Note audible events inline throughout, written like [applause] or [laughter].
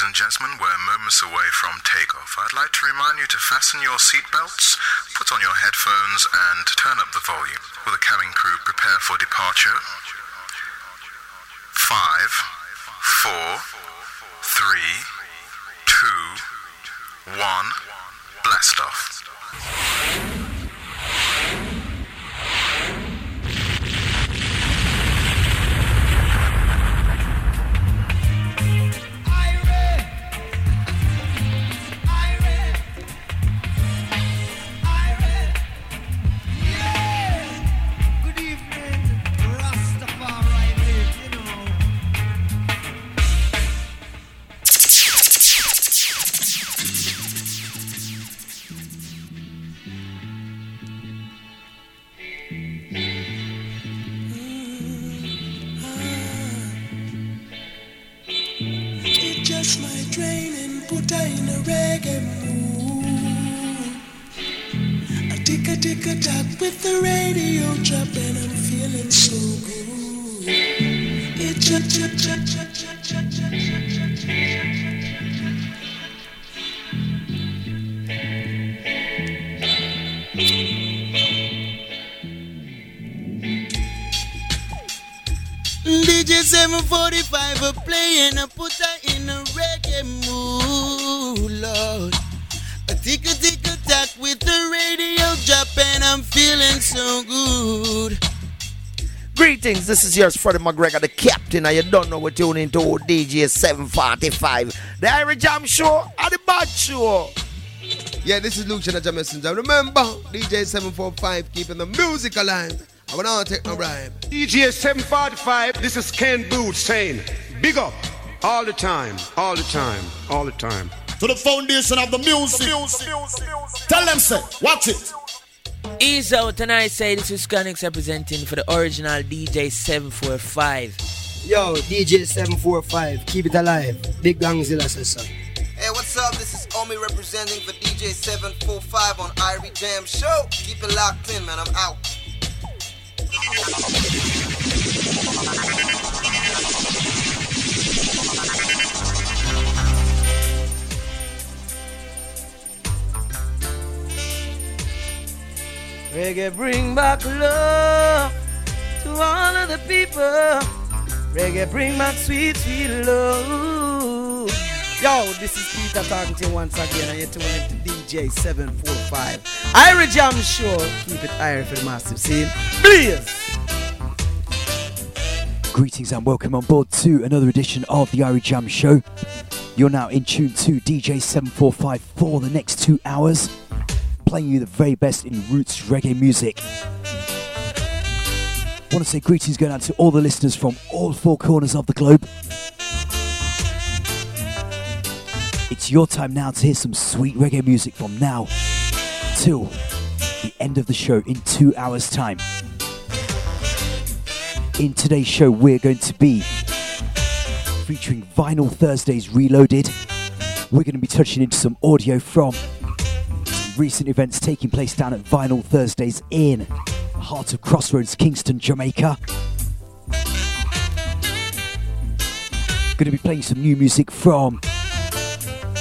Ladies and gentlemen, we're moments away from takeoff. I'd like to remind you to fasten your seatbelts, put on your headphones, and turn up the volume. Will the cabin crew prepare for departure? Five, four, three, two, one, blast off. This is yours, Freddie McGregor, the captain, and you don't know what you're tuning to DJ 745. The Irie Jam Show and the Bad Show. Yeah, this is Luke Jam Messenger. Remember, DJ 745 keeping the music alive. I will not take no bribe. DJ 745, this is Ken Boothe saying, big up all the time, all the time, all the time. To the foundation of the music. Tell them, say, watch it. Ease out and I say this is Connex representing for the original DJ 745. Yo, DJ 745, keep it alive. Big Gangzilla says so. Hey, what's up? This is Omi representing for DJ 745 on Irie Jam Show. Keep it locked in, man. I'm out. Reggae bring back love to all of the people. Reggae bring back sweet, sweet love. Yo, this is Peter talking to you once again, and you're tuning into DJ 745. Irie Jam Show. Keep it iron for the massive scene. Please. Greetings and welcome on board to another edition of the Irie Jam Show. You're now in tune to DJ 745 for the next two hours, playing you the very best in roots reggae music. Want to say greetings going out to all the listeners from all four corners of the globe. It's your time now to hear some sweet reggae music from now till the end of the show in two hours' time. In today's show, we're going to be featuring Vinyl Thursdays Reloaded. We're going to be touching into some audio from recent events taking place down at Vinyl Thursdays in the heart of Crossroads, Kingston, Jamaica. Going to be playing some new music from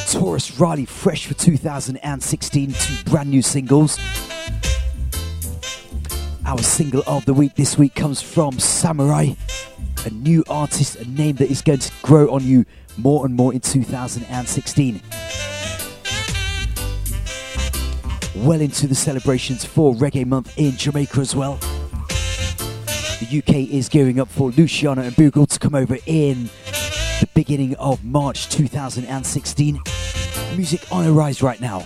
Tarrus Riley, fresh for 2016, two brand new singles. Our single of the week this week comes from Samory, a new artist, a name that is going to grow on you more and more in 2016. Well into the celebrations for Reggae Month in Jamaica as well. The UK is gearing up for Luciano and Bugle to come over in the beginning of March 2016. Music on a rise right now.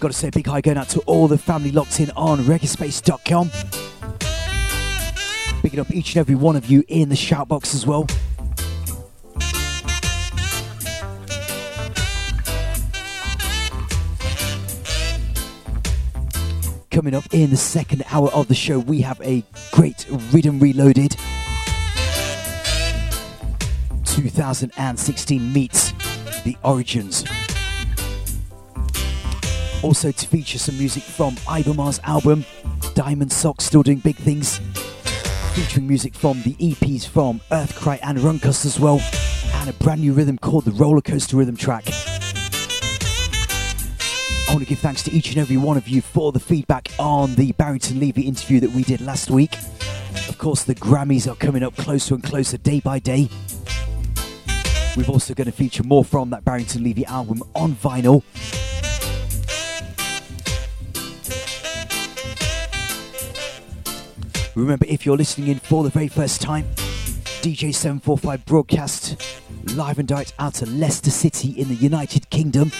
Got to say a big hi going out to all the family locked in on reggaespace.com. Picking up each and every one of you in the shout box as well. Coming up in the second hour of the show, we have a great Rhythm Reloaded 2016 meets the Origins. Also to feature some music from Iba Mahr's album, Diamond Sox still doing big things. featuring music from the EPs from Earthkry and Runkus as well, and a brand new rhythm called the Roller Coaster Rhythm track. I want to give thanks to each and every one of you for the feedback on the Barrington Levy interview that we did last week. Of course, the Grammys are coming up closer and closer day by day. We're also going to feature more from that Barrington Levy album on vinyl. Remember, if you're listening in for the very first time, DJ 745 broadcast live and direct out of Leicester City in the United Kingdom.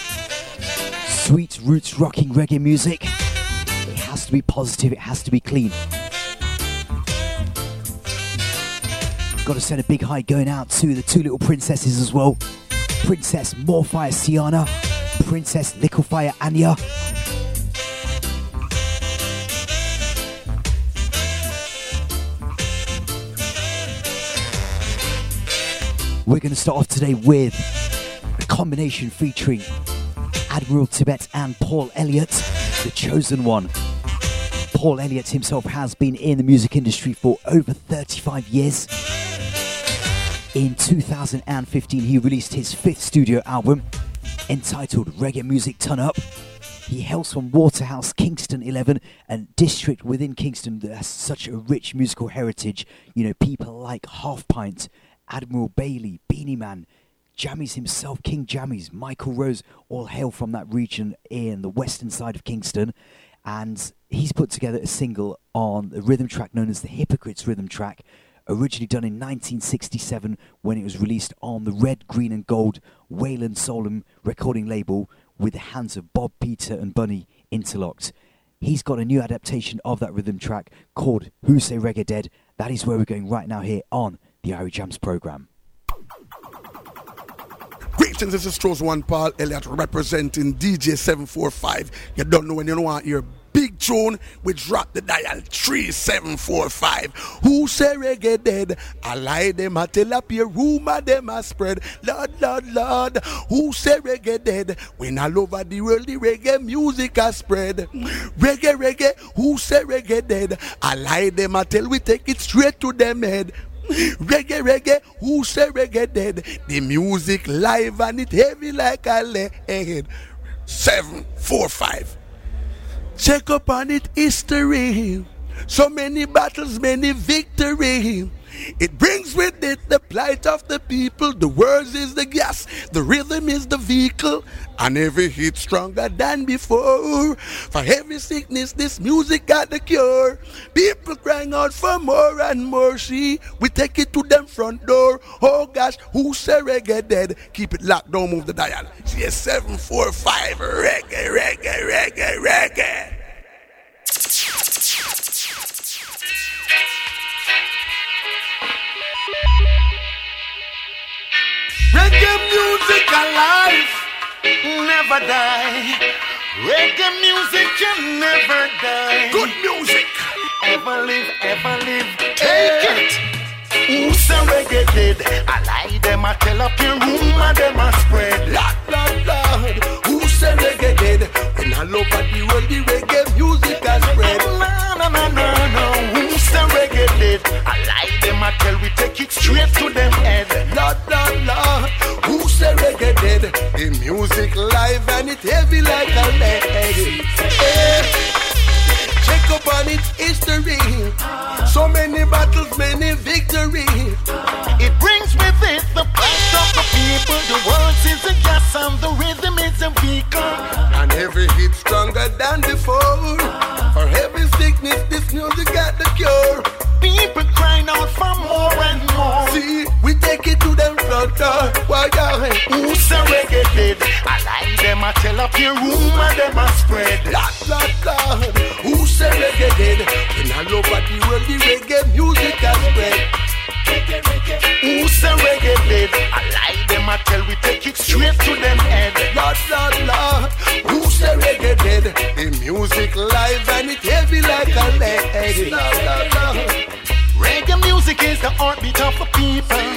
Sweet roots rocking reggae music. It has to be positive, it has to be clean. Got to send a big hi going out to the two little princesses as well. Princess Morfire Siana, Princess Liquefire Anya. We're going to start off today with a combination featuring Admiral Tibet and Paul Elliott, the chosen one. Paul Elliott himself has been in the music industry for over 35 years. In 2015, he released his fifth studio album entitled Reggae Music Turn Up. He hails from Waterhouse, Kingston 11, and district within Kingston that has such a rich musical heritage. You know, people like Half Pint, Admiral Bailey, Beenie Man, Jammys himself, King Jammys, Michael Rose, all hail from that region in the western side of Kingston. And he's put together a single on a rhythm track known as the Hypocrites rhythm track, originally done in 1967 when it was released on the Red, Green and Gold Wail'n Soul'm recording label with the hands of Bob, Peter and Bunny interlocked. He's got a new adaptation of that rhythm track called Who Say Reggae Dead. That is where we're going right now here on the Irie Jams program. Greetings, this is Stroh's One Paul Elliott representing DJ 745. You don't know when you don't want your big tune, we drop the dial 3745. Who say reggae dead? I lie them, I tell up your rumor them I spread. Lord, Lord, Lord. Who say reggae dead? When all over the world the reggae music has spread. Reggae, reggae, who say reggae dead? I lie them, I tell we take it straight to them head. Reggae, reggae, who say reggae dead? The music live and it heavy like a lead. Seven, four, five. Check up on it history. So many battles, many victory. It brings with it the plight of the people. The words is the gas, the rhythm is the vehicle, and every hit stronger than before. For every sickness, this music got the cure. People crying out for more and more. See, we take it to them front door. Oh gosh, who say reggae dead? Keep it locked, don't move the dial. CS 745 reggae, reggae, reggae, reggae. Reggae music alive, never die. Reggae music can never die. Good music. Ever live, ever live. Take it. Who's a reggae dead? I lie them, I tell up your rumor, them I spread. Lord, Lord, Lord. Who say reggae dead? When all over the world the reggae music has I lie them, I tell we take it straight to them head. Lord, Lord, Lord. Who say reggae dead? The music live and it heavy like a lead. Hey. Check up on its history. So many battles, many victory. It brings with it the plight of the people. The words is a gas and the rhythm is a vehicle. And every hit stronger than before. For every sickness, this music got the cure. People crying out for more and more. See, we take it to them front door. Uh, why y'all Who's a reggae dead? I like them, I tell up your rumor, them I spread. Lord, Lord, Lord. Who say reggae dead? When all over the world the reggae music has spread. Who's a reggae dead? I lie them, I tell we take it straight to them head. Lord, Lord, Lord. Who say reggae dead? The music live and it heavy like a lead. Lord, Lord, Lord. Reggae music is the heartbeat of the people.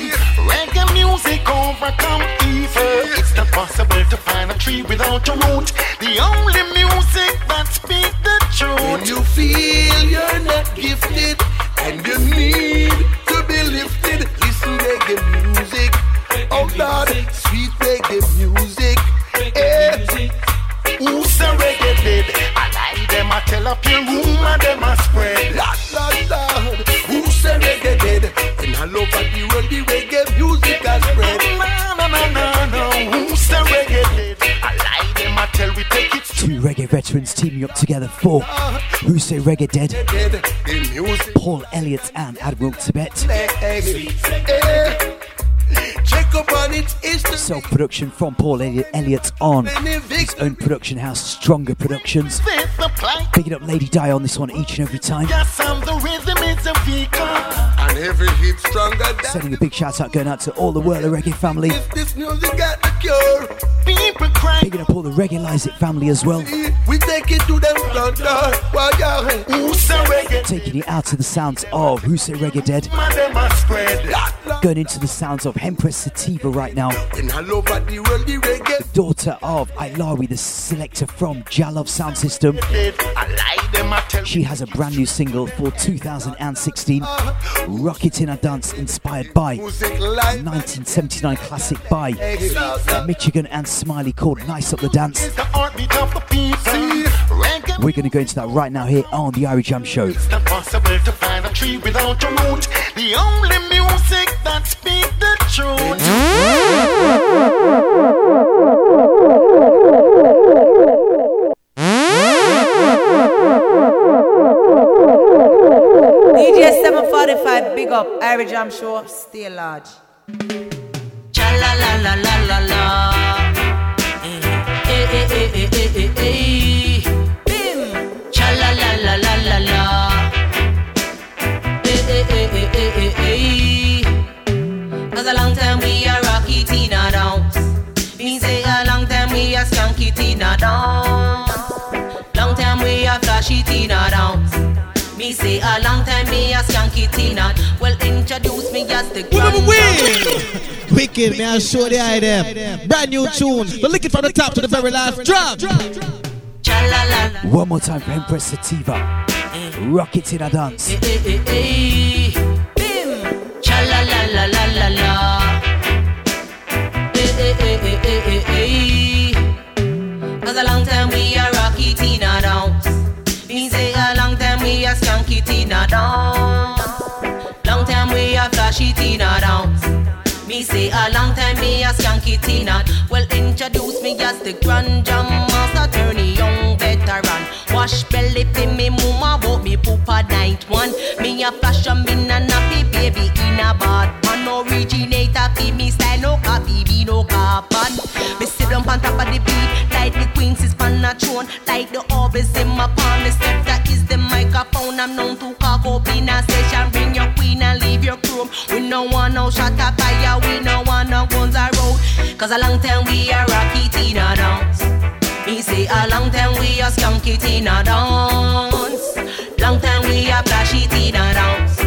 Reggae music overcome evil. It's not possible to find a tree without a root. The only music that speaks the truth. When you feel you're not gifted and you need to be lifted, listen reggae music. Oh Lord, sweet reggae music. Reggae eh. Who's the reggae did? I lie them, I tell up your room, and them I spread. Lord, Lord, Lord who say reggae dead? And all over the world the reggae music has spread. No, no, no, no, no. Who say reggae dead? I lie them a tell we take it Two reggae veterans teaming up together for Who Say Reggae Dead, Dead, the music. Paul Elliott and Admiral Tibet. Check up on it, it's the Self production from Paul Elliott, Elliott on his own production house, Stronger Productions. with the. Picking up Lady Di on this one each and every time. Yes, I'm the rhythm, it's a vehicle. And every hit stronger than Sending a big shout out going out to all the World of Reggae family. if this music got the cure. People cry. Picking up all the Reggae Lies It family as well. We take it to them front door. Well, yeah. Who say reggae Taking it out to the sounds of Who Say Reggae Dead. man, them a spread. Going into the sounds of Empress Sativa right now. And all the world, the reggae Daughter of Ilawi, the selector from Jalov Sound System. She has a brand new single for 2016, Rock It in a Dance, inspired by music 1979 classic by Michigan and Smiley called Nice Up the Dance. We're going to go into that right now here on the Irie Jam Show. Big up. Irie Jam Show, stay large. Cha la la la la la la. Eh eh eh eh eh eh eh eh. Bim. Cha la la la la la la. Eh eh eh eh eh eh eh. Cause a long time we a rock it in a dance. Me say a long time we a skank it in a dance. Long time we a flash it in a dance. Me say a long time me a skank it in a. Well introduce me as the grand. Wicked, may I show the idea. Brand new tune. But lick it from the top to the very last drop. Cha la la la. One more time for Empress Sativa. Rock It in a Dance. Eh, eh, eh, eh. Bim. Cha a skank it in a dance. Long time we a flash it in a dance. Me say a long time me a skank it in a Well introduce me as the grand jam master Turny young veteran. Wash belly fi me mama but me a night one. Me a flash a me na nappy baby in a bad pan. Originator fi me style no copy be no carbon Me sit on top of the beat Like the queens is pan a throne. Like the orbis in my palm The scepter a Bring your queen and leave your chrome We no want no shot up fire We no want no guns a road. Cause a long time we a rock it in dance. Me say a long time we a skunk it in dance. Long time we a flash it in dance.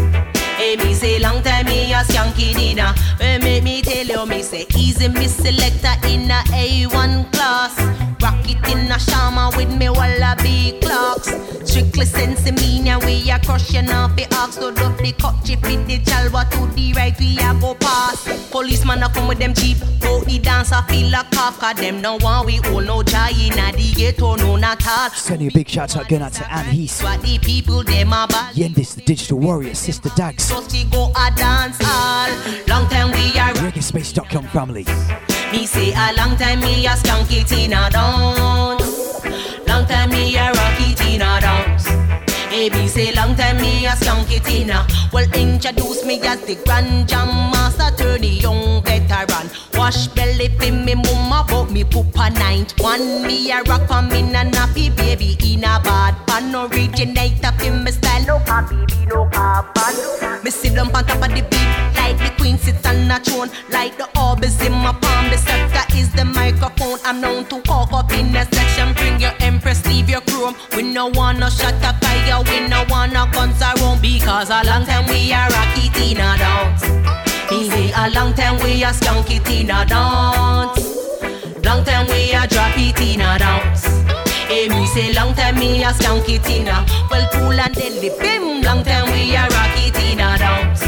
Hey, me say long time me a skanky dinner. Well, make me tell you, me say easy me selector in a A1 class. Rock it in a shama with me wallaby clocks. Strictly sense me now we a crushing off the ox. Load up the cut chip with the jalwa to the right we a go past. Policeman a come with them jeep. Go the dance I feel like Kafka. Them no one we all no jai in a the ghetto no not all. Sending a big shout out going out to Anne Heath. What the people them a bad. Yendis, the digital warrior, Sister Dags. So she go a dance all. Long time we are ReggaeSpace.com family. Me say a long time me a skank it in a dance. Long time me a rock it in a dance. Me say long time me a skank it in a. Well, introduce me as the grand jam master, turn the young veteran. Wash belly fi me mama, but me poop a night one. Me a rock for me na nappy baby in a bad pan. Originator fi me style, no copy, be no carbon. Me sit down on top of the beat like the queen sits on a throne, like the orbs in my palm. The scepter the microphone. I'm known to walk up in a section. Bring your empress, leave your chrome. We no wanna shut up fire, we no wanna guns around because a long time we are rock it in a dance. Say a long time we a skunk it in a dance. Long time we a drop it in a dance. Hey, me say long time me a skunk it in a Well, cool and deadly, bim Long time we a rock it in a dance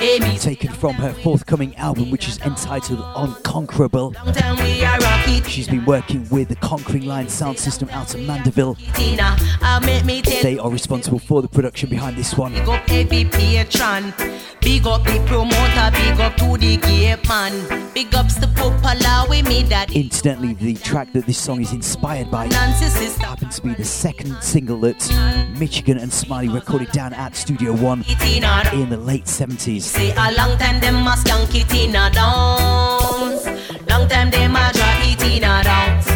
Hey, me taken from her forthcoming album, which is entitled Unconquerable. Time we are rocky She's been working with the Conquering Lion sound system out of Mandeville. Tina. I make me tell They are responsible for the production behind this one. Big up every patron. Big up the promoter. Big up to the gate man. Big ups the Popala with me daddy. Incidentally, the track that this song is inspired by happens to be the second single that Michigan and Smiley recorded down at Studio One in the late 70s. A long time them yank it in a dance. Long time them a it in a dance.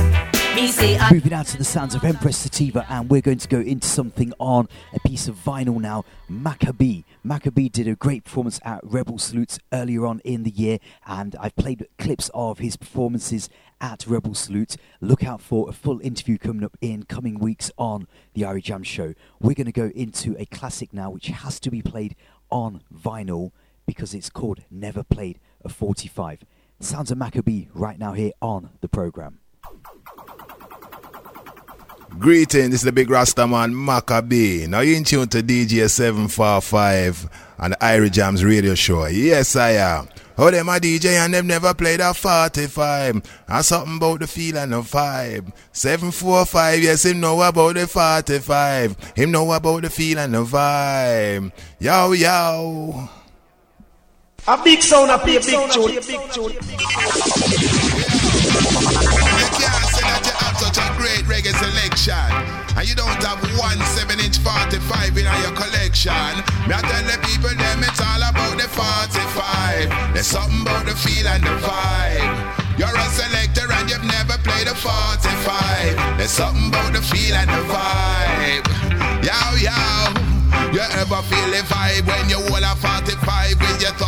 A Moving out to the sounds of Empress Sativa, and we're going to go into something on a piece of vinyl now. Macka B. Maccabee did a great performance at Rebel Salutes earlier on in the year, and I've played clips of his performances at Rebel Salute. Look out for a full interview coming up in coming weeks on the Irie Jam Show. We're going to go into a classic now, which has to be played on vinyl because it's called Never Played a 45. Sounds of Macka B right now here on the program. Greeting, this is the big Rasta man Macka B. Now you in tune to DJ 745 and the Jams radio show. Yes, I am. Oh, them a DJ and them never played a 45. And something about the feel and the vibe. 745, yes, him know about the 45. Him know about the feel and the vibe. Yo, yo. A big sound, a big, big tune. You can't say that you have such a great reggae selection. And you don't have one 7 inch 45 in your collection. Me I tell the people them it's all about the 45. There's something about the feel and the vibe. You're a selector and you've never played a 45. There's something about the feel and the vibe. Yow, yow. You ever feel the vibe when you hold a 45 with your thumb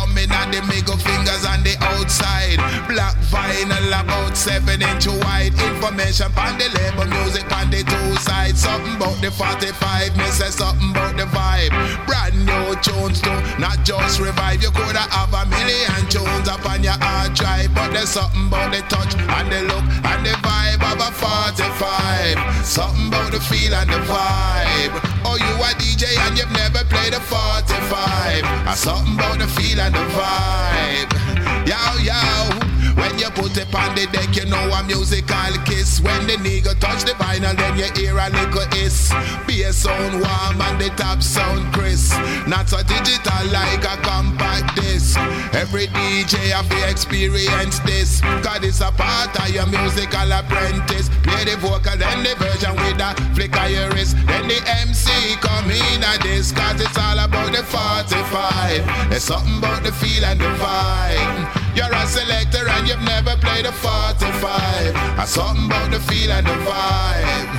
in and the middle fingers on the outside? Black vinyl about 7 inch wide. Information on the label, music on the two sides. Something about the 45, me say something about the vibe. Brand new tunes too, not just revive. You coulda have a million tunes up on your hard drive, but there's something about the touch and the look and the vibe of a 45. Something about the feel and the vibe. Oh, you a DJ and you've never played a 45. And something about the feel and the vibe. Yow, yow. When you put it on the deck, you know a musical kiss. When the nigga touch the vinyl, then you hear a little hiss. Bass sound warm and the top sound crisp. Not so digital like a compact disc. Every DJ have to experience this. Cause it's a part of your musical apprentice. Play the vocal, then the version with a flick of your wrist. Then the MC come in at this. Cause it's all about the 45. There's something about the feel and the vibe. You're a selector and you've never played a 45. And something about the feel and the vibe.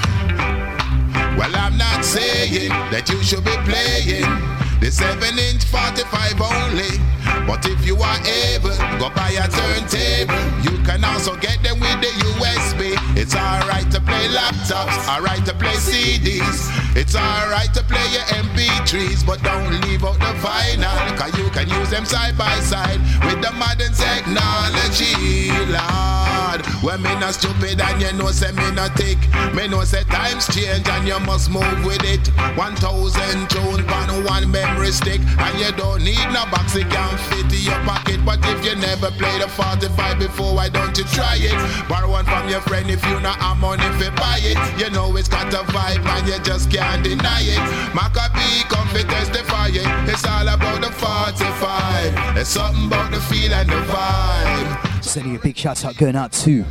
Well, I'm not saying that you should be playing the 7 inch 45 only. But if you are able, go buy a turntable. You can also get them with the USB. It's alright to play laptops, alright to play CDs. It's alright to play your MP3s, but don't leave out the vinyl. Cause you can use them side by side with the modern technology, Lord. When me not stupid and you know say me not tick. Me know say times change and you must move with it. 1000 tunes on one memory stick. And you don't need no box, it can fit in your pocket. But if you never played a 45 before, why don't you try it? Borrow one from your friend if you not have money if you buy it. You know it's got a vibe and you just can't deny it. Macka B come fi testify it. It's all about the 45. It's something about the feel and the vibe. Sending a big shout out going out to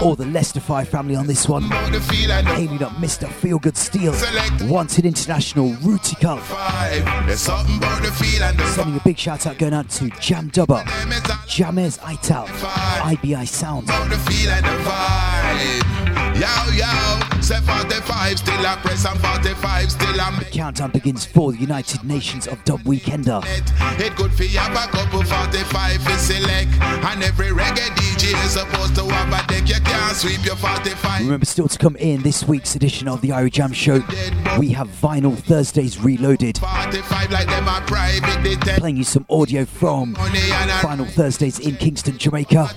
all the Leicester Five family on this one. Aiming up Mr. Feelgood Steel, Wanted International, and the Sending a big shout out going out to Jam Dubber, Jamez Ital, IBI Sound. The feel and the vibe. Yo, yo, say 45 still a press and 45 still a make Countdown begins for the United Nations of Dub Weekender. it good for you have a couple 45 to select. And every reggae DJ is supposed to have a deck. You can't sweep your 45. Remember, still to come in this week's edition of the Irie Jam Show, we have Vinyl Thursdays Reloaded. 45 like them are private. Tell Playing you some audio from Vinyl Thursdays in Kingston, Jamaica.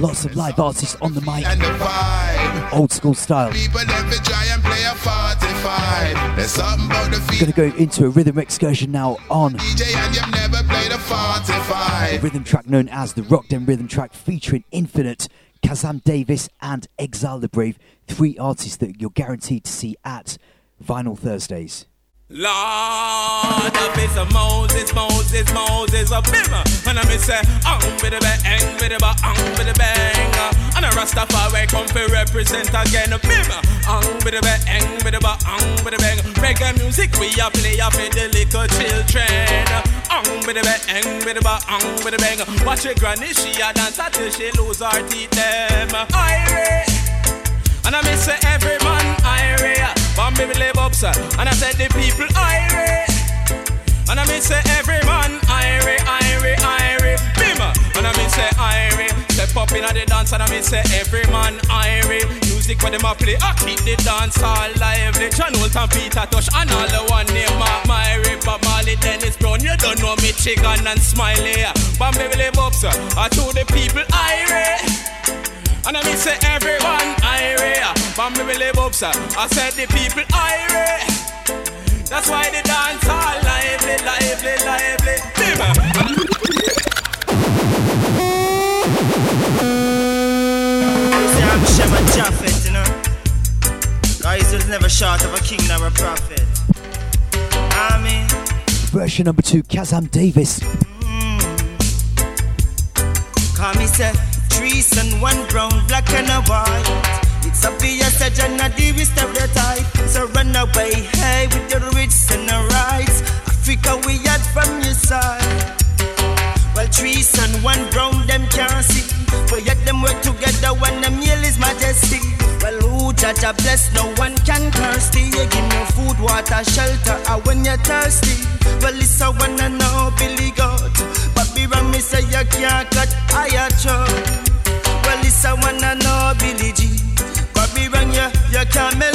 Lots of live artists on the mic, and the vibe. Old school style. People them fi try and play a 45. 45. There's something about the We're going to go into a rhythm excursion now on DJ and you've never played a 45. a rhythm track known as the Rock Dem Rhythm Track featuring Infinite, Kazam Davis, and Exile Di Brave, three artists that you're guaranteed to see at Vinyl Thursdays. Lord of his a Moses, Moses, Moses, a bimmer. And I miss say, on with the bang, with the bang, with the bang. And a Rastafari come to represent again a bimmer. On with the bang, with the bang, with the bang. Reggae music we a play up in the little children. On with the bang, with the bang, with the bang. Watch your granny, she a dance until she lose her teeth them. Irie. And I miss every man irie. But me live up, sir. And I said the people irie. And I miss say every man irie, irie, irie. Bimmer. And I miss say irie. Step up in the dance and I miss say every man irie. Music for them a play, I keep the dance all lively. John Walton, Peter Tosh, and all the one named Mark Myrie, Bob Marley, Dennis Brown. You don't know me, Chicken and Smiley. But me live up, sir. I told the people irie. And I mean say everyone irie But me will live up sir I said the people irie That's why the dance all lively, lively, lively Bimmer You say I'm Shema Japhet, you know. Guys was never short of a king nor a prophet. Amen. Version number two, Kazam Davis. Mm. Call me say three sun, one brown, black and a white. It's obvious that you're not the stereotype. So run away, hey, with your rich and the rights. Africa, we had from your side. Well, trees and one brown, them can't see. But yet them work together when them yell is majesty. Well, who judge a bless, no one can curse thee. You give me food, water, shelter, or when you're thirsty. Well, it's a one and no Billy God. Babylon, me say you can't cut higher chop. You,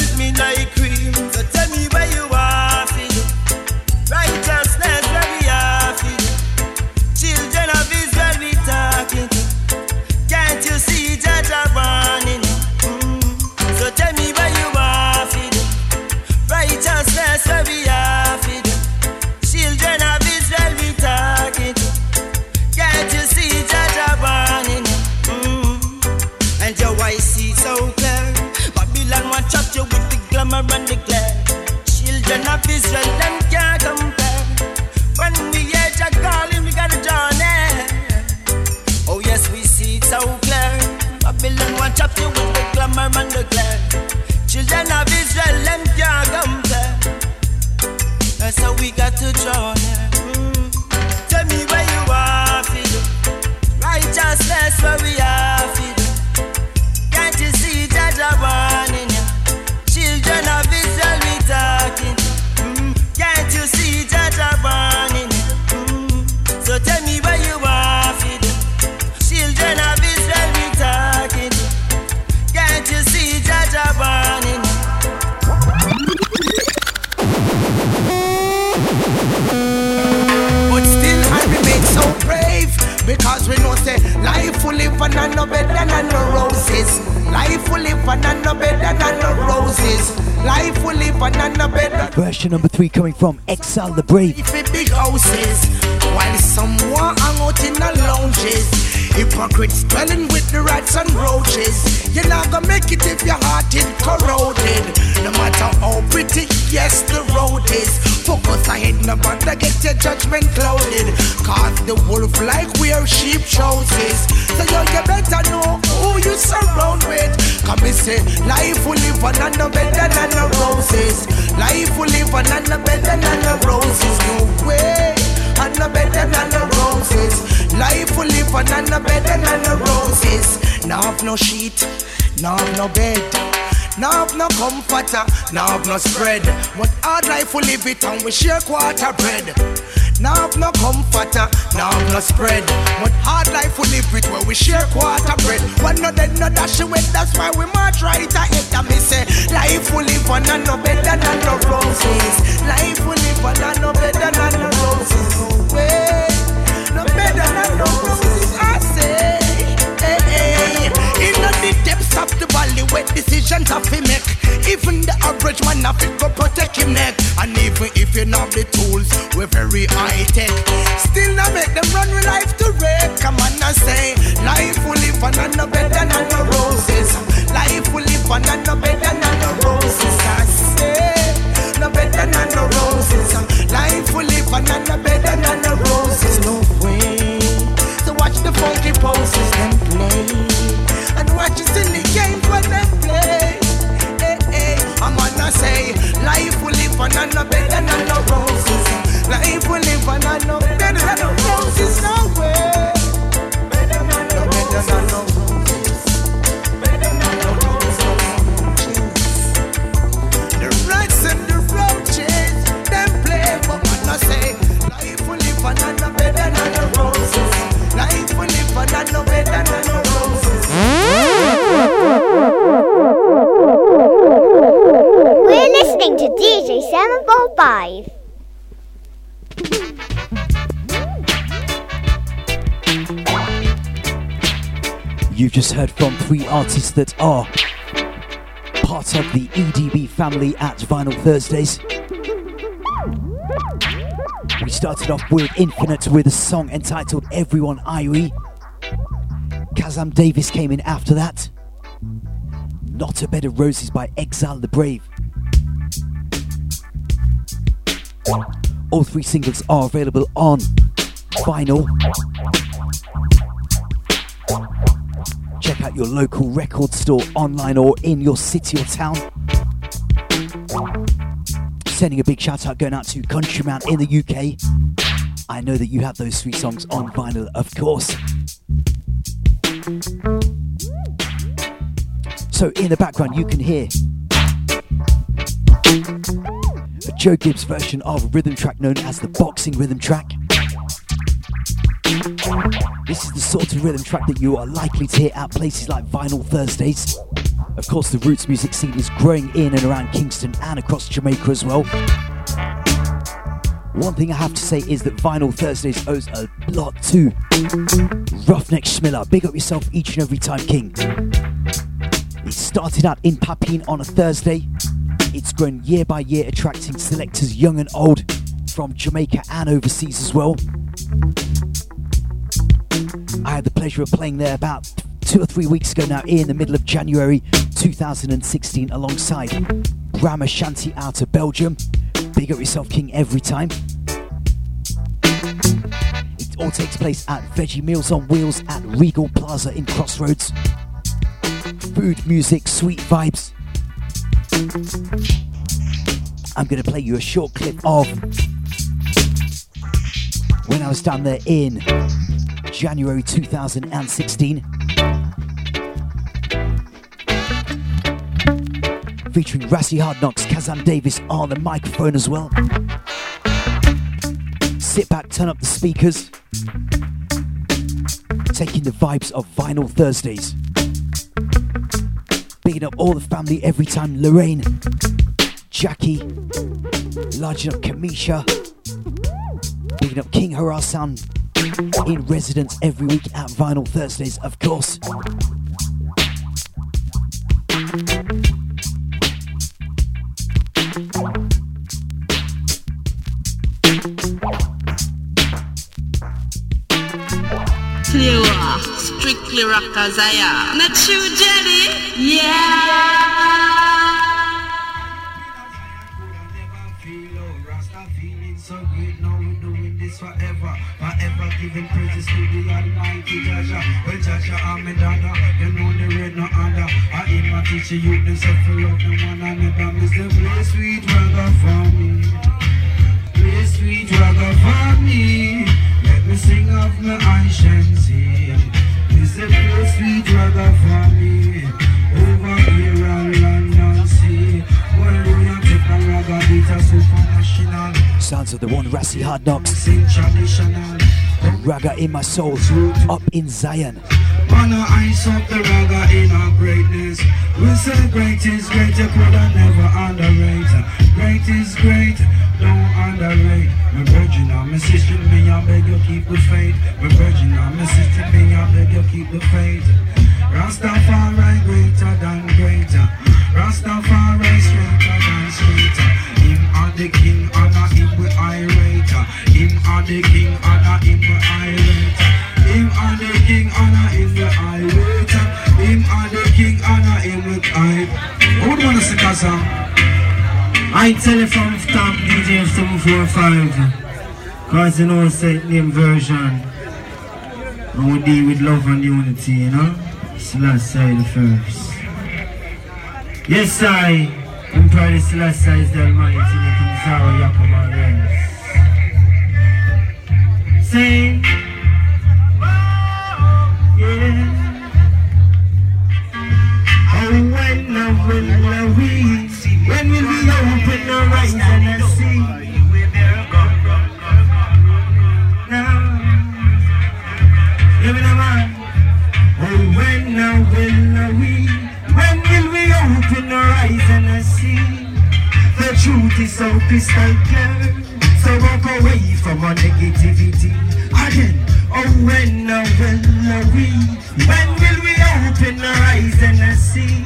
glamour and the glare. Children of Israel, them can't compare. When we hear Jah calling, we gotta journey. Oh yes, we see it so clear. Babylon chop you with the glamour and the glare. Children of Israel, them can't compare. That's how we got to journey. Mm. Better number three coming from Exile Di Brave. big houses While some want hang out in the lounges Hypocrites dwelling with the rats and roaches You're not gonna make it if your heart is corroded. No matter how pretty, yes the road is. Focus ahead, no bother get your judgment clouded. Cause the wolf like wear sheep choices So yo, you better know who you surround with Come me say, life will live on and no better than the roses Life will live on and no better than the roses No way and no better than the roses. Life will live on and no better than the roses. Now have no sheet, now have no bed. Now have no comforter, now have no spread. But hard life will live it and we share quarter bread. Now have no comforter, now have no spread. But hard life we live it where we share quarter bread. One no dead, no dash away, that's why we march right ahead. And me say, life will live on and no better than the roses. Life will live on and no better than the roses. No no better than the roses. In the the valley where decisions have to make. Even the average man have to go protect him neck. And even if you not the tools, we're very high tech. Still not make them run with life to wreck. Come on, I say, life will live on no better than no roses. Life will live on no better than no roses. I say, no better than no roses. Life will live on no better than no roses. No way. So watch the funky poses them play, and watch the games when they play. Hey, hey. I'm gonna say, life will live on no better than no roses. Life will live on no better than no roses. No way. Better than no better than no roses. The rats and the roaches, them play, but man I say, life will live on no better than no roses. Life will live on no better than no roses. We're listening to DJ 745. You've just heard from three artists that are part of the EDB family at Vinyl Thursdays. We started off with Infinite with a song entitled Everyone Irie. Kazam Davis came in after that. Not a Bed of Roses by Exile Di Brave. All three singles are available on vinyl. Check out your local record store online or in your city or town. Sending a big shout out going out to Countryman in the UK. I know that you have those sweet songs on vinyl, of course. So in the background, you can hear a Joe Gibbs version of a rhythm track known as the boxing rhythm track. This is the sort of rhythm track that you are likely to hear at places like Vinyl Thursdays. Of course, the roots music scene is growing in and around Kingston and across Jamaica as well. One thing I have to say is that Vinyl Thursdays owes a lot to Roughneck Schmiller. Big up yourself each and every time, King. It started out in Papine on a Thursday. It's grown year by year, attracting selectors young and old from Jamaica and overseas as well. I had the pleasure of playing there about two or three weeks ago now in the middle of January 2016 alongside Brahma Shanti out of Belgium. Big up yourself, King, every time. It all takes place at Veggie Meals on Wheels at Regal Plaza in Crossroads. Food, music, sweet vibes. I'm going to play you a short clip of when I was down there in January 2016. Featuring Rassi Hardknocks, Kazam Davis on the microphone as well. Sit back, turn up the speakers. Taking the vibes of Vinyl Thursdays. Bigging up all the family every time. Lorraine, Jackie, larging up Kamisha. Bigging up King Sound in residence every week at Vinyl Thursdays, of course. Clear, strictly rockers I am. Not true, Jenny? Yeah. forever, giving praises to the Almighty Jaja. Well, Jaja, I'm a dada, you know the red no other. I my teacher, you them suffer love one. Play sweet for me, sweet for me. Let me sing of my Aishansi. Sounds of the one Rassi Hardknocks. Raga in my soul, root up in Zion. Wanna ice up the ragga in our greatness. We say great is great, you coulda never underrate. Great is great, don't underrate. My virgin, I'm a sister, me, I beg you keep the faith. My virgin, I'm a sister, me, I beg you keep the faith. Rastafari greater than greater. Rastafari straighter than him are the king and a the island. Him are the king and a him the island. Him are the king and a the island. Who I would want to sing a song. I tell you from top DJ 745. Cause you know say name version. And we deal with love and unity, you know? Selassie the first. Yes, I. Emperor Selassie is the Almighty, the King Zara Yakuba, yeah. Oh when we oh, when will we open our eyes and see? Now, man. Oh, when we? When will we open our eyes and see? The truth is so crystal clear. From our negativity. Again, oh, when oh, now will oh, we? When will we open our eyes and see?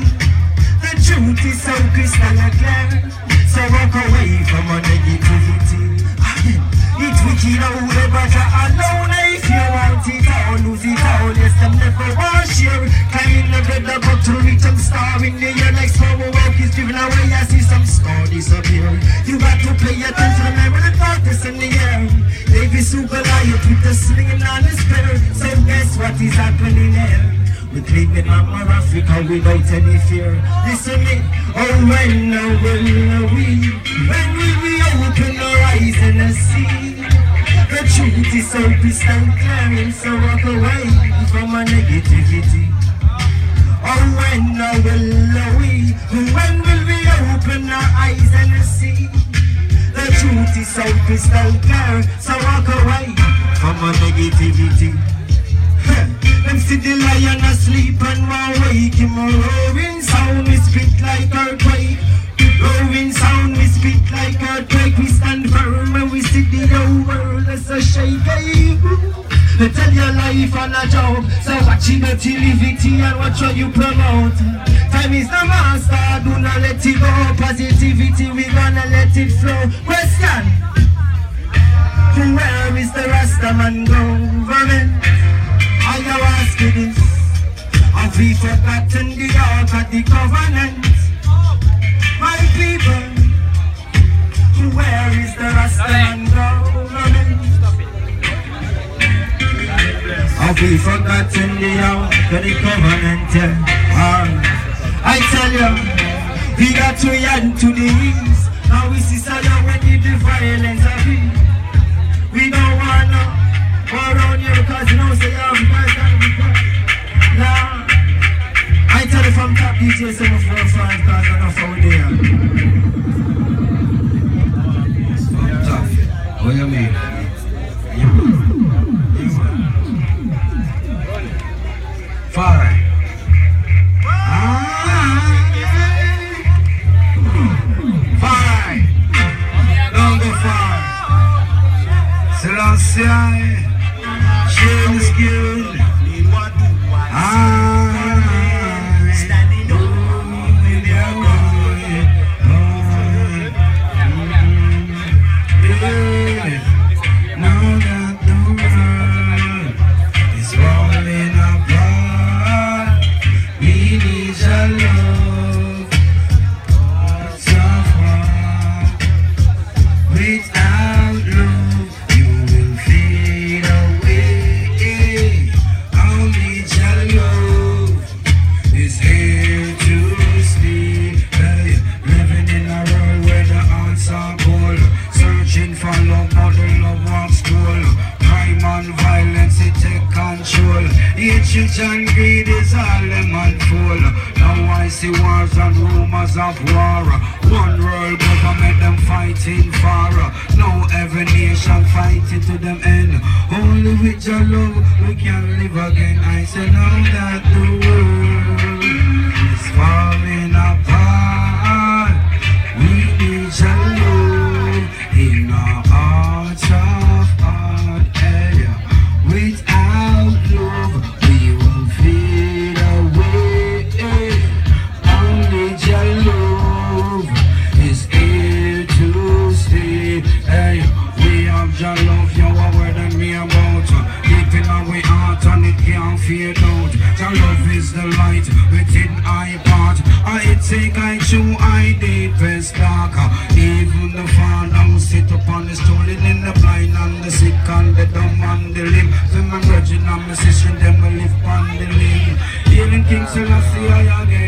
The truth is so crystal clear. So walk away from our negativity. Again, it's wicked out there, but you're alone. If you want it all, lose it all. Yes, them never want share. Climbing the bed, the to reach and star in the air like small walk is driven away. I see some star disappear. You got to pay attention, remember the darkness in the air. David super Goliath with the sling on his spear. So guess what is happening here? We claim it Mama Africa without any fear. Listen me, oh when oh, will oh, we? When will we open our eyes and see? The truth is so crystal clear, so walk away from our negativity. Oh when oh, will we? When will we open our eyes and see? The truth is so crystal clear, so walk away from our negativity. [laughs] Them see the lion asleep and one wake him a roaring sound we spit like earthquake. Roaring sound we spit like earthquake. We stand firm when we see the whole world as a shake. Hey, They tell your life on a job So watch it dirty and watch what you promote. Time is the master, do not let it go. Positivity, we gonna let it flow. Question. Where is the Rastaman government? I asking this Have we forgotten the ark of the covenant? My people Where is the Rastaman government? Have we forgotten the ark of the covenant? Yeah. Ah, I tell you We got to yan to the east Now we see Salah when the violence of it We don't wanna go around here cause you know say have guys that be. Nah, I tell you from top DJ 745 cause enough out there. Top. What you mean? Fine. Fine. Don't go far. Selassie. James Gill. Ah, unfold. Now I see wars and rumors of war. One world government them fighting for. Now every nation fighting to them end. Only with your love we can live again. I say now that the world and the limb. So my brethren and my sister, them will live on the limb. Healing King Selassie I again.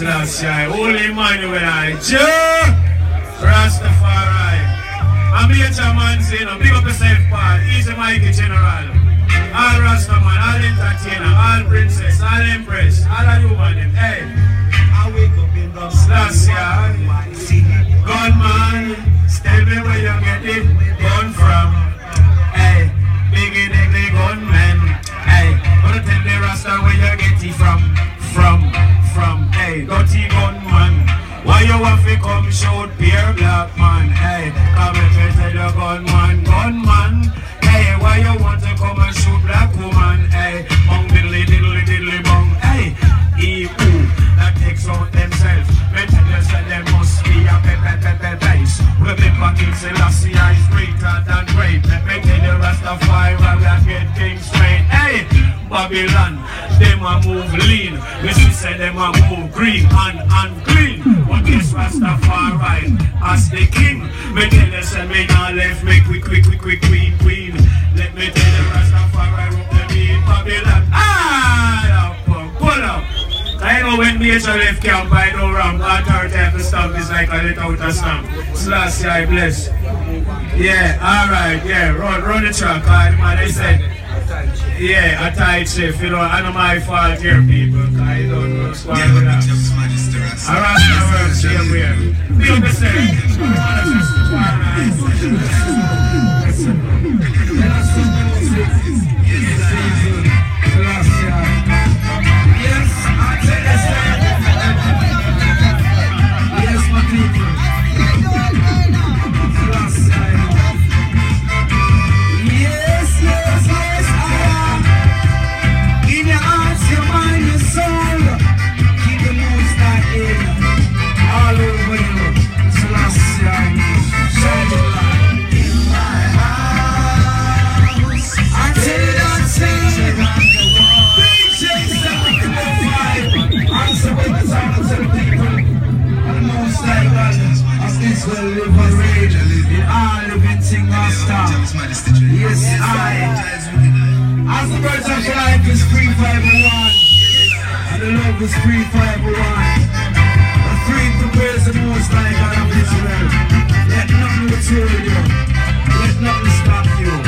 Selassie, Holy Emmanuel Joe Rastafari. I'm to man say, no, big up yourself, Paul, easy Mikey General. All Rastaman, all entertainer, all princess, all empress, all of you man, them, hey. I wake up in the Selassie, gunman, tell me where you get it gun from. Hey, biggie diggly gunman. Hey, gonna tell the Rasta where you get it from. Hey, dirty gunman. Why you want to come shoot beer black man? Hey, come and tell the gunman, gunman. Hey, why you want to come and shoot black woman? Hey, bong diddly diddly diddly bong. Hey, he who that takes out themselves. Me tell you say there must be a pe pe pe pe base. Remember King Selassie is greater than great. Tell you Rastafari Babylon, them a move lean. We see say them a move green and unclean. But this Rastafari as the king. Me tell you say me now left me quick quick quick quick queen queen. Let me tell you Rastafari rock them in Babylon. Ah, pull up. I know when nature left camp, I know ram. Authority have to stamp is like a let out a stamp. Slash, I bless. Yeah, alright, yeah, run, run the track. I, man, they said, yeah, a tight shift, you know, I know my fault here, people. I don't know what's going on. I work same way. Be up live reign in all living thing master. Yes, I. As the birds of life is free for everyone, and the love is free for everyone. I'm free to praise the most high God of Israel. Let nothing deter you. Let nothing stop you.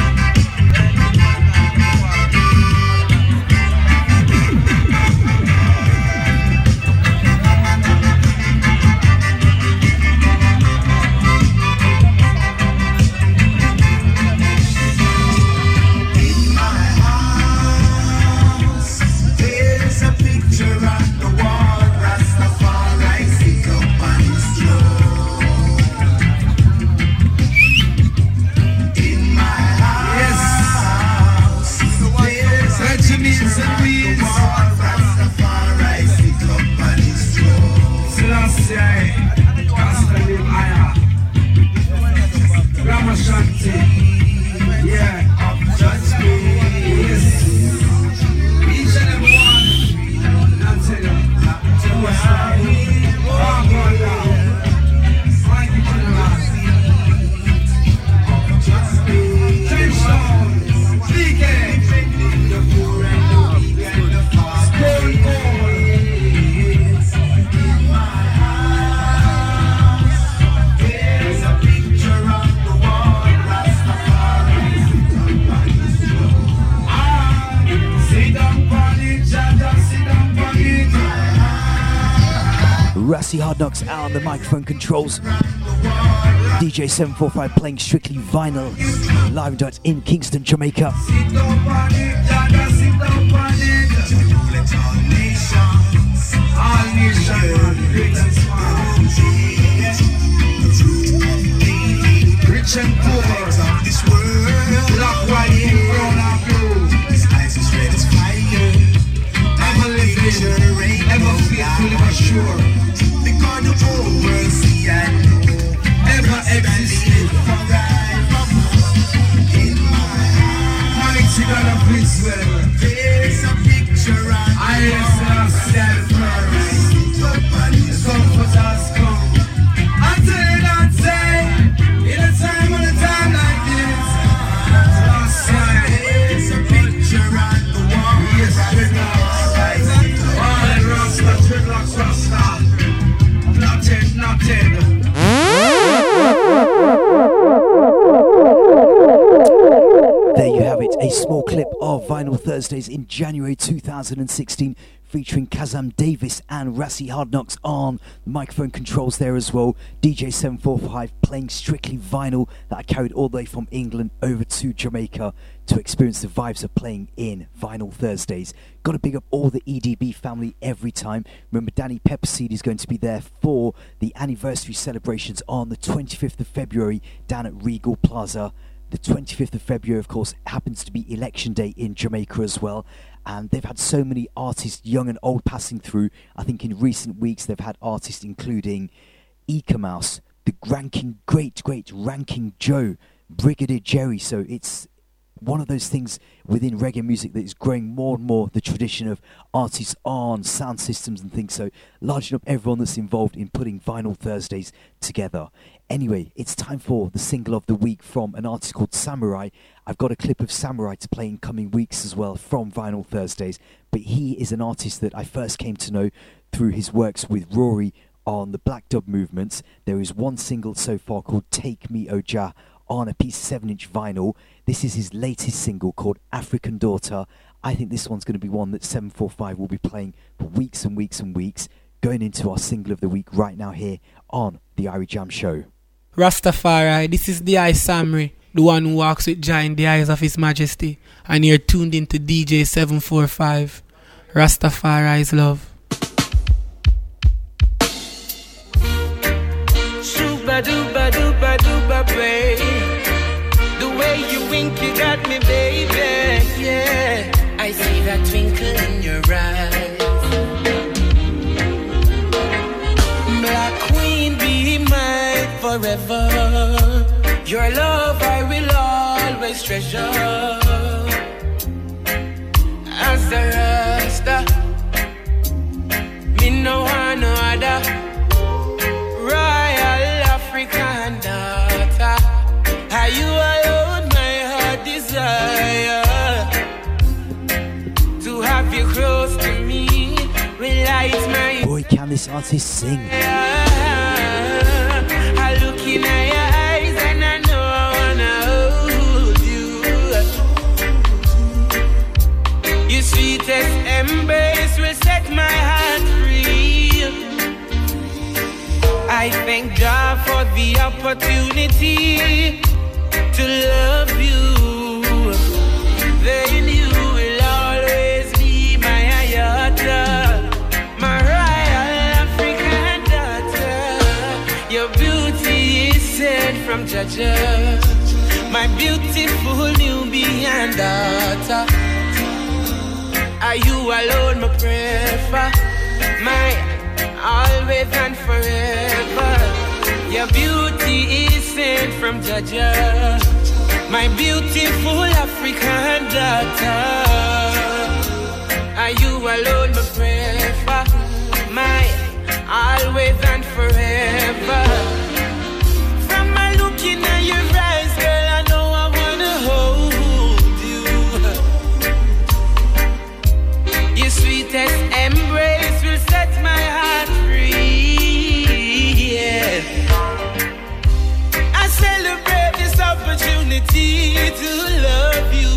The microphone controls. DJ 745 playing strictly vinyl. Live and in Kingston, Jamaica. Rich and poor, this world, black, white, brown, and blue. Is red as fire. Ever living, ever ever sure. Because the whole world see and know. Ever existed forever. In my heart, mighty God of Israel. There's a picture I am There you have it, a small clip of Vinyl Thursdays in January 2016 featuring Kazam Davis and Rassi Hardknocks on microphone controls there as well. DJ 745 playing strictly vinyl that I carried all the way from England over to Jamaica to experience the vibes of playing in Vinyl Thursdays. Got to big up all the EDB family every time. Remember, Danny Pepperseed is going to be there for the anniversary celebrations on the 25th of February down at Regal Plaza. The 25th of February, of course, happens to be election day in Jamaica as well. And they've had so many artists, young and old, passing through. I think in recent weeks they've had artists including Eek-A-Mouse, the ranking, great, great ranking Joe, Brigadier Jerry. So it's one of those things within reggae music that is growing more and more the tradition of artists on sound systems and things. So larging up everyone that's involved in putting Vinyl Thursdays together. Anyway, it's time for the single of the week from an artist called Samory I. I've got a clip of Samory I to play in coming weeks as well from Vinyl Thursdays. But he is an artist that I first came to know through his works with Rory on the Black Dub movements. There is one single so far called Take Me oh Oja on a piece of 7 inch vinyl. This is his latest single called African Daughter. I think this one's going to be one that 745 will be playing for weeks and weeks and weeks. Going into our single of the week right now here on the Irie Jam Show. Rastafari, this is the I Samory, the one who walks with Jah in the eyes of His Majesty, and you're tuned into DJ 745. Rastafari's love. Shooba Your love I will always treasure. As a Rasta, me no no other. Royal African daughter, are you alone my heart desire? To have you close to me will my Boy, can this artist sing! I look in I thank God for the opportunity to love you. Then you will always be my ayata, my royal African daughter. Your beauty is sent from Jah Jah, my beautiful Nubian daughter. Are you alone, my prefer? My always and forever. Your beauty is sent from Jah Jah, my beautiful African daughter. Are you alone, my prefer? My always and forever.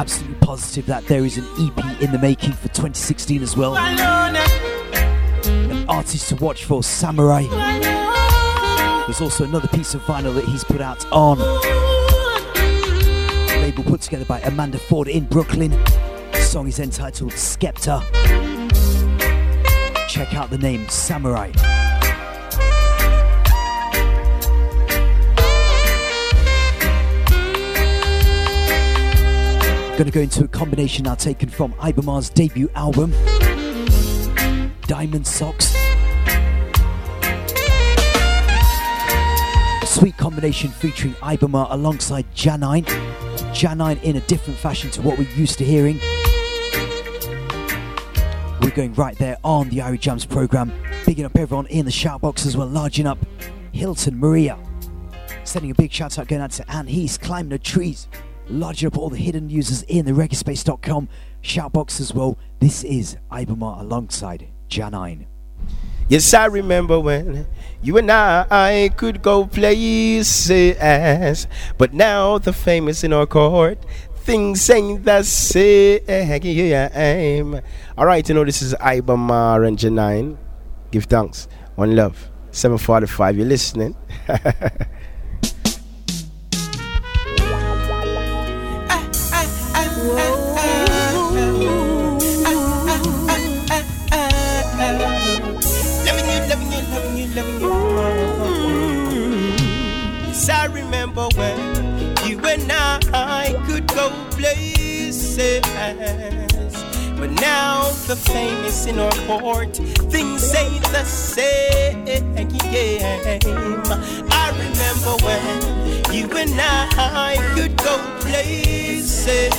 absolutely positive that there is an EP in the making for 2016 as well. An artist to watch for, Samory I. There's also another piece of vinyl that he's put out on. A label put together by Amanda Ford in Brooklyn. The song is entitled Skepta. Check out the name Samory I. Gonna go into a combination now taken from Iba Mahr's debut album, Diamond Sox. A sweet combination featuring Ibermar alongside Jah9. Jah9 in a different fashion to what we're used to hearing. We're going right there on the Irie Jams program, bigging up everyone in the shout box as well, larging up Hilton Maria. Sending a big shout out going out to Anne He's climbing the trees, larging up all the hidden users in the reggaespace.com shout box as well. This is Iba Mahr alongside Jah9. Yes, I remember when you and I could go places, but now the fame is in our court. Things ain't the same. All right, you know this is Iba Mahr and Jah9. Give thanks. One love. 745. You're listening. [laughs] remember when you and I could go places. But now the fame is in our court. Things ain't the same. I remember when you and I could go places.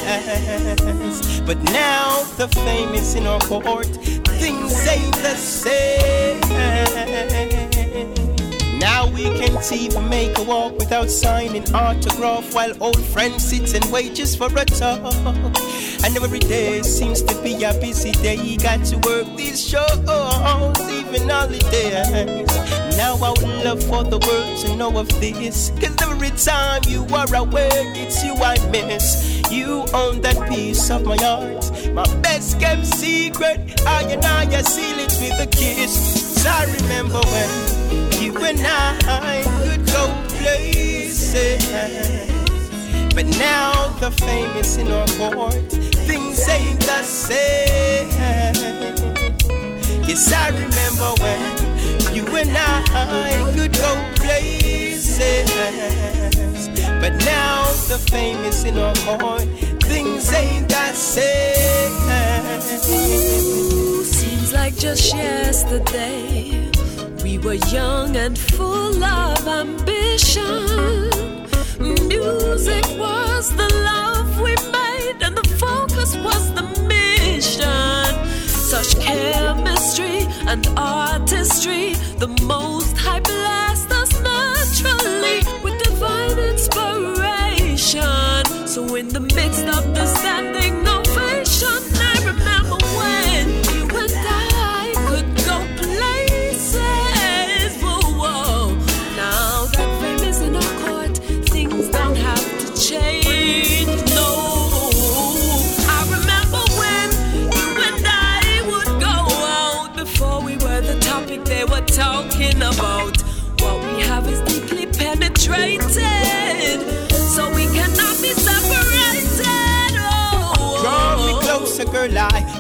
But now the fame is in our court. Things ain't the same. Now we can't even make a walk without signing autograph while old friends sit and wait just for a talk. And every day seems to be a busy day. You got to work these shows, even holidays. Now I would love for the world to know of this. Cause every time you are away, it's you I miss. You own that piece of my heart. My best kept secret. I and I seal it with a kiss. 'Cause I remember when you and I could go places. But now the fame is in our court. Things ain't the same. Yes, I remember when you and I could go places. But now the fame is in our court. Things ain't the same. Seems like just yesterday we were young and full of ambition. Music was the love we made, and the focus was the mission. Such chemistry and artistry, the most high blessed us naturally with divine inspiration. So, in the midst of the standing ovation,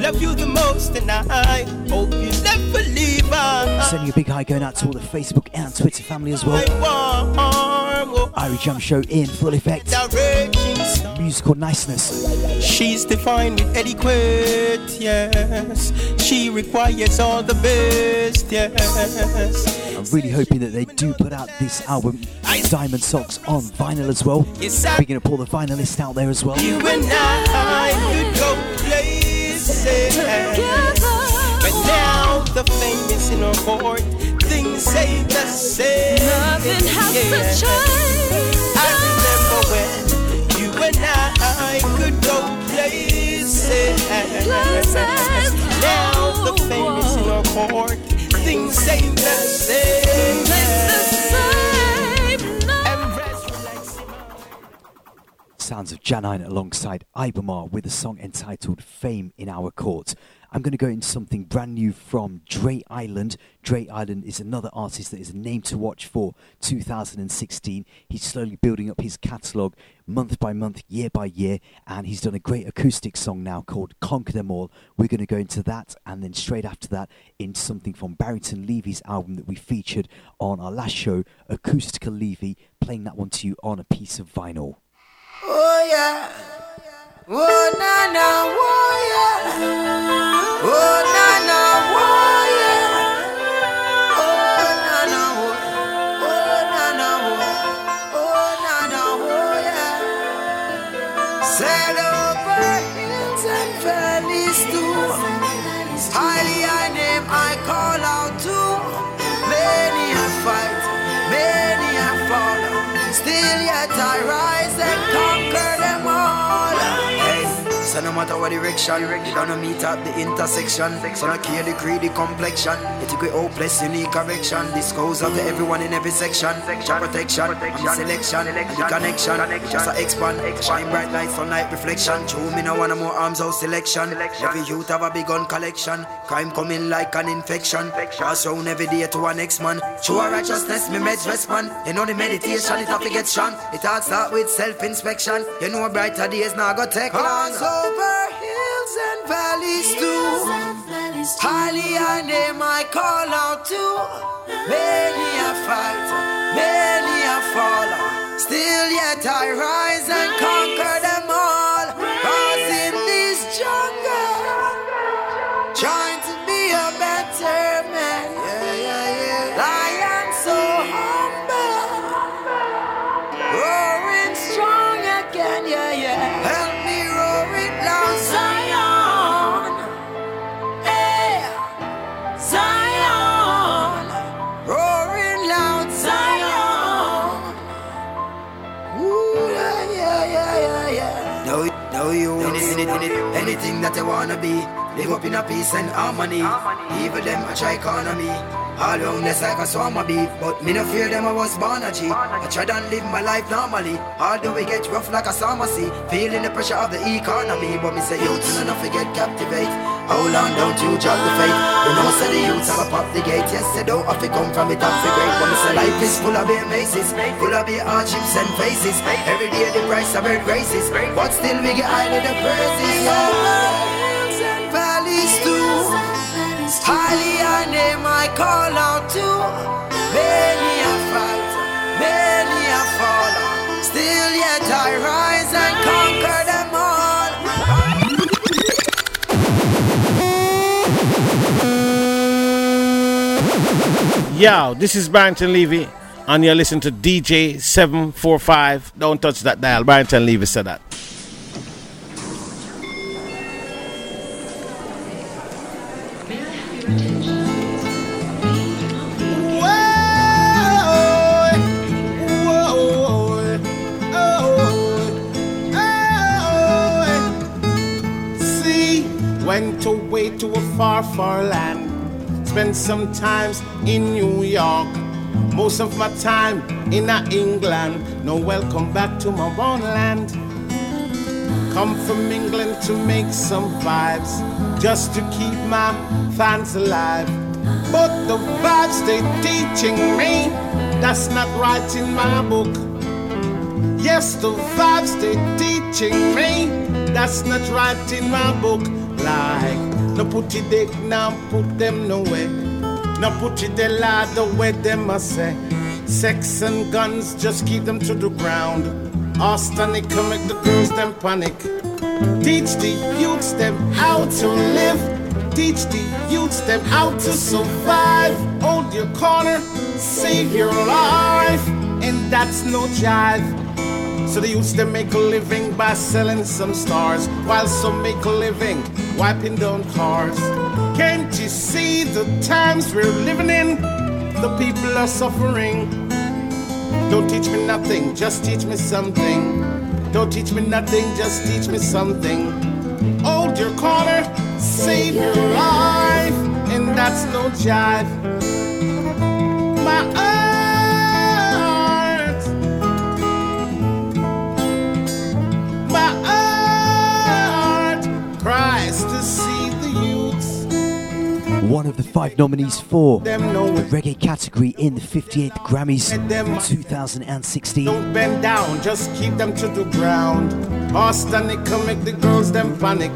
love you the most, and I hope you never leave us. Sending a big hi going out to all the Facebook and Twitter family as well. Irie Jam Show in full effect. Musical niceness. She's defined with etiquette, yes. She requires all the best, yes. I'm really hoping that they do put out this album, Diamond Sox, on vinyl as well. We're going to pull the vinylists out there as well. I could. But now the fame is in our court. Things ain't the same. Nothing has to change. I remember when you and I could go places. Now the fame is in our court. Things ain't the same. Sounds of Jah9 alongside Iba Mahr with a song entitled Fame in Our Court. I'm going to go into something brand new from Dre Island. Dre Island is another artist that is a name to watch for 2016. He's slowly building up his catalogue month by month, year by year, and he's done a great acoustic song now called Conquer Them All. We're going to go into that, and then straight after that, in something from Barrington Levy's album that we featured on our last show, Acoustical Levy, playing that one to you on a piece of vinyl. Oh yeah. Oh na na, oh yeah. Oh na so no matter what direction, you gonna meet at the intersection. So no care the creed, the complexion. It's a great hopeless, unique correction. This goes out to everyone in every section. Protection, and selection, and the connection. Just a expand, shine bright light, sunlight reflection. True, me no want more arms out selection. Every youth have a big gun collection. Crime coming like an infection. Pass round every day to our next man. True righteousness, me meds respond. You know the meditation, it have to get strong. It all start with self-inspection. You know brighter days now go take long. Over hills and valleys too. Highly I name I call out to. Many a fight, many a fall. Still yet I rise and conquer you any, any, any, anything that you wanna be. Live up in a peace and harmony. Even them a me. All around this like a swarm of beef. But me no fear them I was born a G. I try and live my life normally. All Although we get rough like a summer sea. Feeling the pressure of the economy. But me say you till enough forget captivate. Hold on, don't you drop the faith. You know, say the youths have a pop the gate. Yes, they don't have to come from it up the great. But me say life is full of maces, full of hardships and faces. Every day the price of earth races, but still we get high highly the praises. And valleys too. Highly I name I call out to. Many a fight, many a fall. Still yet I rise and conquer them all. Yo, this is Barrington Levy, and you're listening to DJ 745. Don't touch that dial. Barrington Levy said that. Away to a far, far land. Spent some times in New York. Most of my time in England. No welcome back to my born land. Come from England to make some vibes, just to keep my fans alive. But the vibes they teaching me, that's not right in my book. Yes, the vibes they teaching me, that's not right in my book. Like, no put it there, now put them nowhere. No put it there, lad, the way them must say. Sex and guns, just keep them to the ground. Arsenic can make the girls them panic. Teach the youths them how to live. Teach the youths them how to survive. Hold your corner, save your life, and that's no jive. So they used to make a living by selling some stars, while some make a living wiping down cars. Can't you see the times we're living in? The people are suffering. Don't teach me nothing, just teach me something. Don't teach me nothing, just teach me something. Hold your corner, save your life, and that's no jive. My one of the five nominees for the reggae category in the 58th Grammys 2016. Don't bend down, just keep them to the ground. Boston, it can make the girls them panic.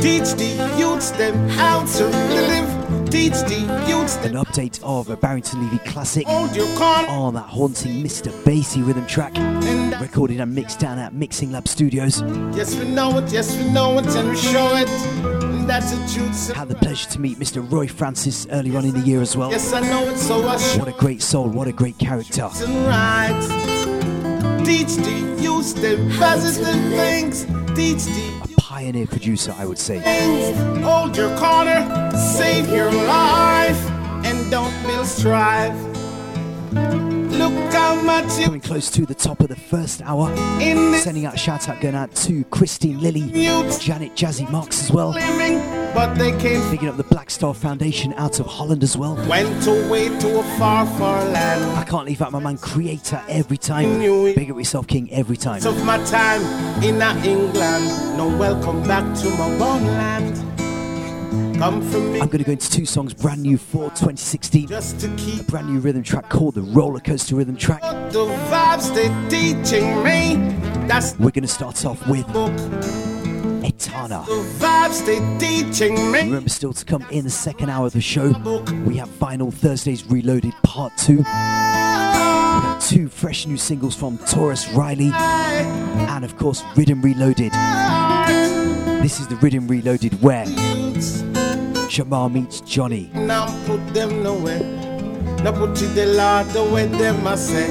Teach the youths them how to live. Teach the youths An update of a Barrington Levy classic Hold your corn. on that haunting Mr. Bassy rhythm track, recorded and mixed down at Mixing Lab Studios. Yes, we know it, yes, we know it, and we show it. And that's a truth. Had the pleasure to meet Mr. Roy Francis early on in the year as well. Yes, I know it, so I What a great soul, what a great character. and rights. Teach the youths them positive things. Teach the Pioneer producer, I would say. Hold your corner, save your life, and don't build strife. Look how much Coming close to the top of the first hour. In Sending out a shout out going out to Christine Lilly, Janet Jazzy Marks as well. living, but they came. Picking up the Black Star Foundation out of Holland as well. Went away to a far, far land. I can't leave out my man Creator every time. Big up yourself, King, every time. of my time in England. No welcome back to my born I'm going to go into two songs brand new for 2016. just to keep A brand new rhythm track called the Roller Coaster Rhythm Track. the vibes they teaching me. That's We're going to start off with. Etana. The vibes they teaching me. Remember, still to come in the second hour of the show, we have Vinyl Thursdays Reloaded Part 2. Two fresh new singles from Tarrus Riley, and of course, Rhythm Reloaded. This is the Rhythm Reloaded where Jamar meets Johnny. Now put them nowhere. Now put it the Lord the way them I say.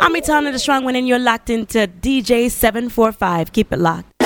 I'm Etana the Strong One, and you're locked into DJ 745. Keep it locked.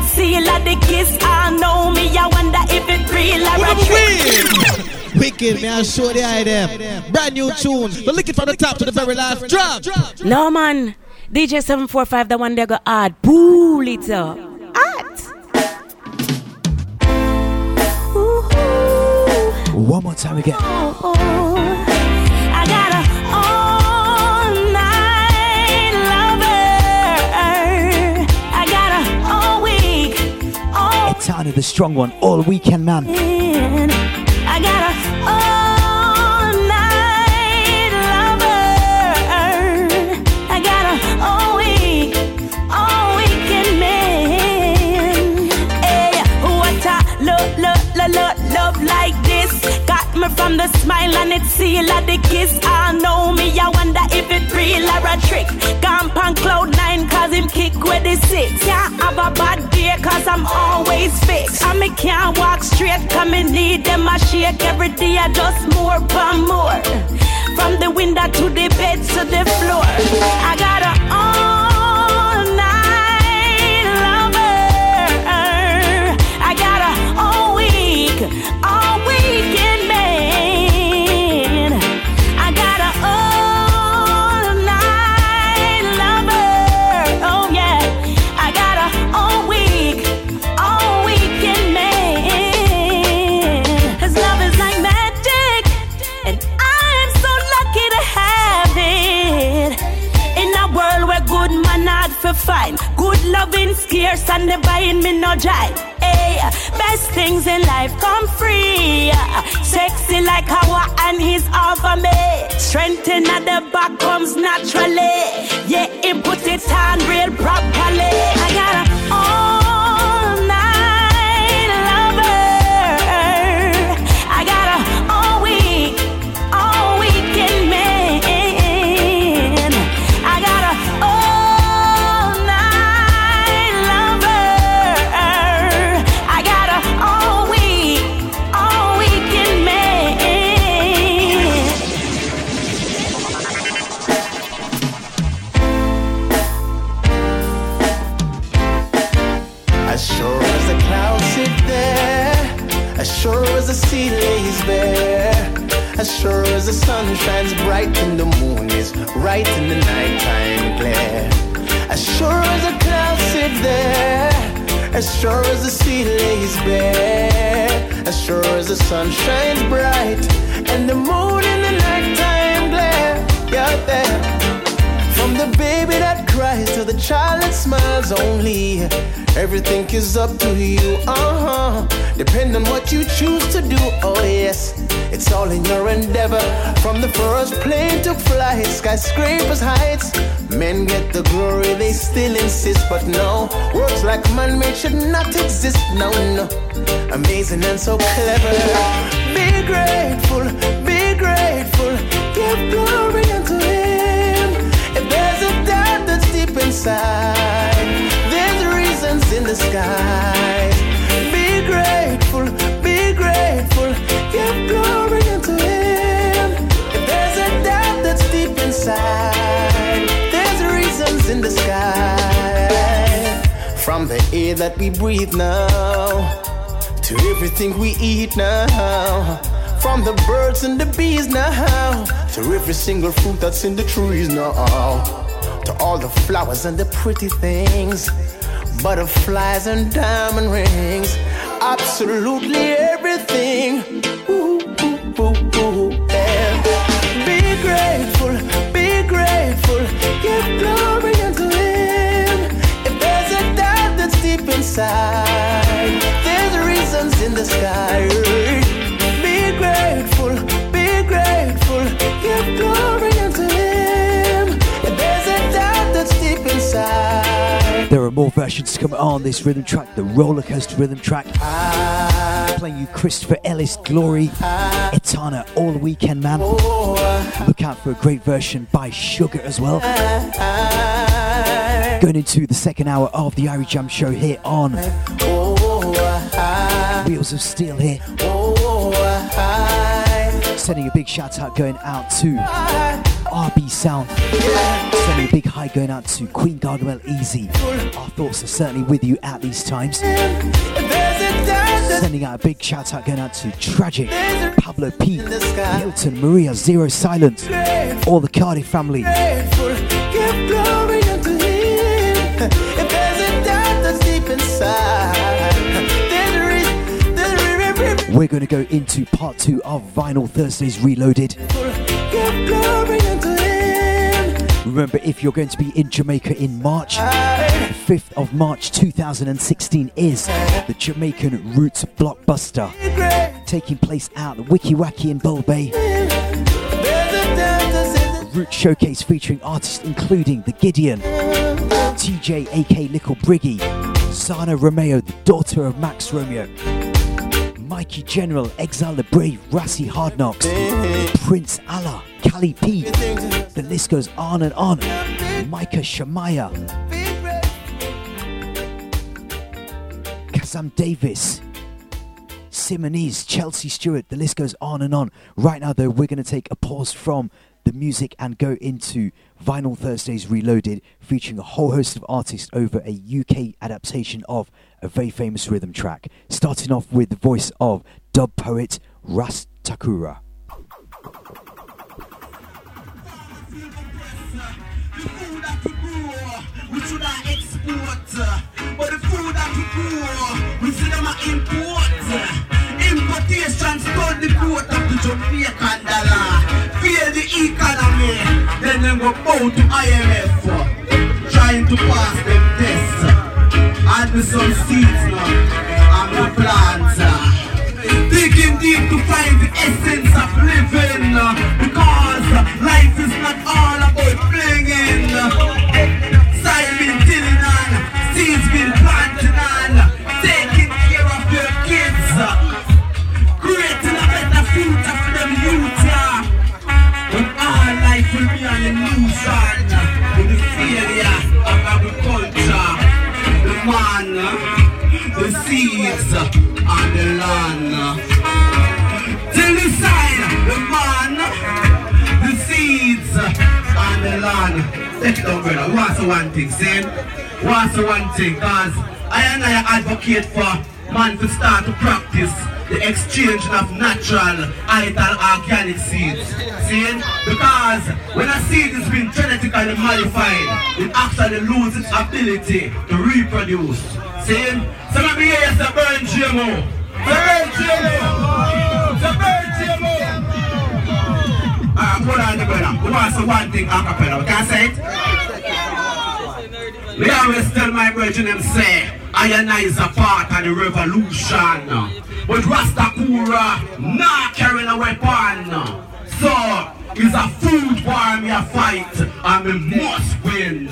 Smile it seal of the kiss. I know me, I wonder if it real or a trick. Wicked, man, show the eye them. Brand new tunes. The lick it from the top to the very last drop. No, man. DJ 745, the one they go hard. Pull it up. One more time again. I all Etana, the strong one, all weekend man. I got a me from the smile and it seal of the kiss. I know me, I wonder if it real or a trick. On cloud nine cause him kick with the six. Can't have a bad cause I'm always fixed. And me can't walk straight cause me need them a shake every day. I just more and more. From the window to the bed to the floor. I got a uh, for find, good loving scarce and the buying me no jive. Hey, best things in life come free. Sexy like Hawa and his offer me. Strength in the back comes naturally. Yeah, he put it on real properly. Lays bare, as sure as the sun shines bright and the moon is right in the nighttime glare. As sure as the clouds sit there, as sure as the sea lays bare, as sure as the sun shines bright and the moon in the nighttime glare. You're there. From the baby cries to the child that smiles only. Everything is up to you, uh huh. Depend on what you choose to do, oh yes. It's all in your endeavor. From the first plane to flight, skyscrapers, heights. Men get the glory, they still insist, but no. Words like man made should not exist, no, no. Amazing and so clever. Be grateful, be grateful. Give glory inside, there's reasons in the skies. Be grateful, be grateful, give glory unto Him. If there's a doubt that's deep inside, there's reasons in the sky. From the air that we breathe now, to everything we eat now. From the birds and the bees now, to every single fruit that's in the trees now. All the flowers and the pretty things, butterflies and diamond rings. Absolutely everything. Ooh, ooh, ooh, ooh, yeah. Be grateful, be grateful, give glory unto Him. If there's a doubt that's deep inside, more versions coming on this rhythm track, the roller coaster rhythm track. Playing you Christopher Ellis, Glory, Etana, all weekend, man. Look out for a great version by Sugar as well. Going into the second hour of the Irie Jam show here on Wheels of Steel here. Sending a big shout out going out to RB Sound. Sending a big hi going out to Queen Gargamel Easy. Our thoughts are certainly with you at these times. Sending out a big shout out going out to Tragic, Pablo P, Hilton, Maria, Zero Silence, all the Cardiff family. We're going to go into part two of Vinyl Thursdays Reloaded. Remember, if you're going to be in Jamaica in March, the 5th of March 2016 is the Jamaican Roots Blockbuster, taking place at the Wickie Wackie in Bull Bay. Root Showcase featuring artists including The Gideon, TJ aka Little Briggy, Xana Romeo, the daughter of Max Romeo, Mikey General, Exile Di Brave, Rassi Hardknocks, Prince Allah, Cali P. The list goes on and on. Micah Shamaya, Kazam Davis, Simonese, Chelsea Stewart. The list goes on and on. Right now, though, we're going to take a pause from the music and go into Vinyl Thursdays Reloaded, featuring a whole host of artists over a UK adaptation of a very famous rhythm track. Starting off with the voice of dub poet Ras Takura. Then them go bow to IMF, trying to pass them tests. And with some seeds now, and the plants. Digging deep to find the essence of living, uh, because uh, life is not all about flinging. Been tilling on, seeds Take it down, brother. What's the one thing, saying? What's the one thing? Cause I and I advocate for man to start to practice the exchange of natural, idle, organic seeds. See? Because when a seed is being genetically modified, it actually loses its ability to reproduce. See? Some of you here is the burn GMO. Burn GMO. Burn GMO. Uh, hold on, the brother. We want to say one thing a cappella. We can say it? Me always tell my brethren say, and I is a part of the revolution. But Ras Takura not carrying a weapon. So, it's a food war me a fight, and me must win.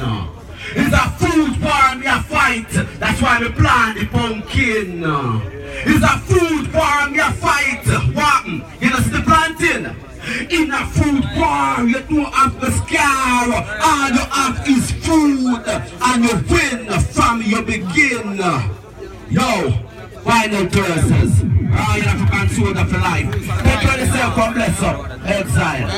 It's a food war me a fight, that's why me plant the pumpkin. It's a food war me a fight. What? You know, see the planting? In a food war, you don't have the scar. All you have is food, and you win from you begin. Yo, final verses. Ah, you have to consume for life. Take care of yourself, God bless up. Exile.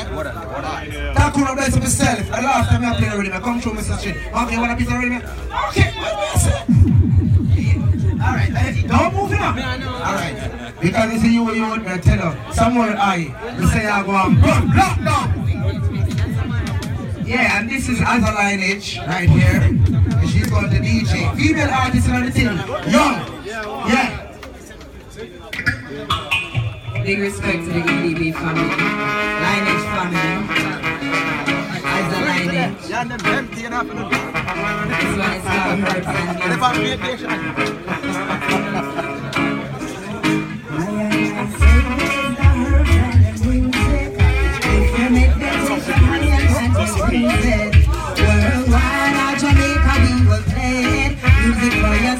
That could have blessed myself. The last time I played already, I come through Mr. Shit. Okay, you want a piece of rhythm? Okay, what do I say? Alright, hey, don't move it up. Alright. Because you see you, you would tell her, somewhere I, you say I go and run, lock down. Yeah, and this is Aza Lineage right here. And she's called the DJ. Female artist and everything. Young. Yeah. Big respect to the EDB family, lineage family. Lineage. Yeah, and empty enough. Herbs and Music. Worldwide, our Jamaica, play it. Music for your.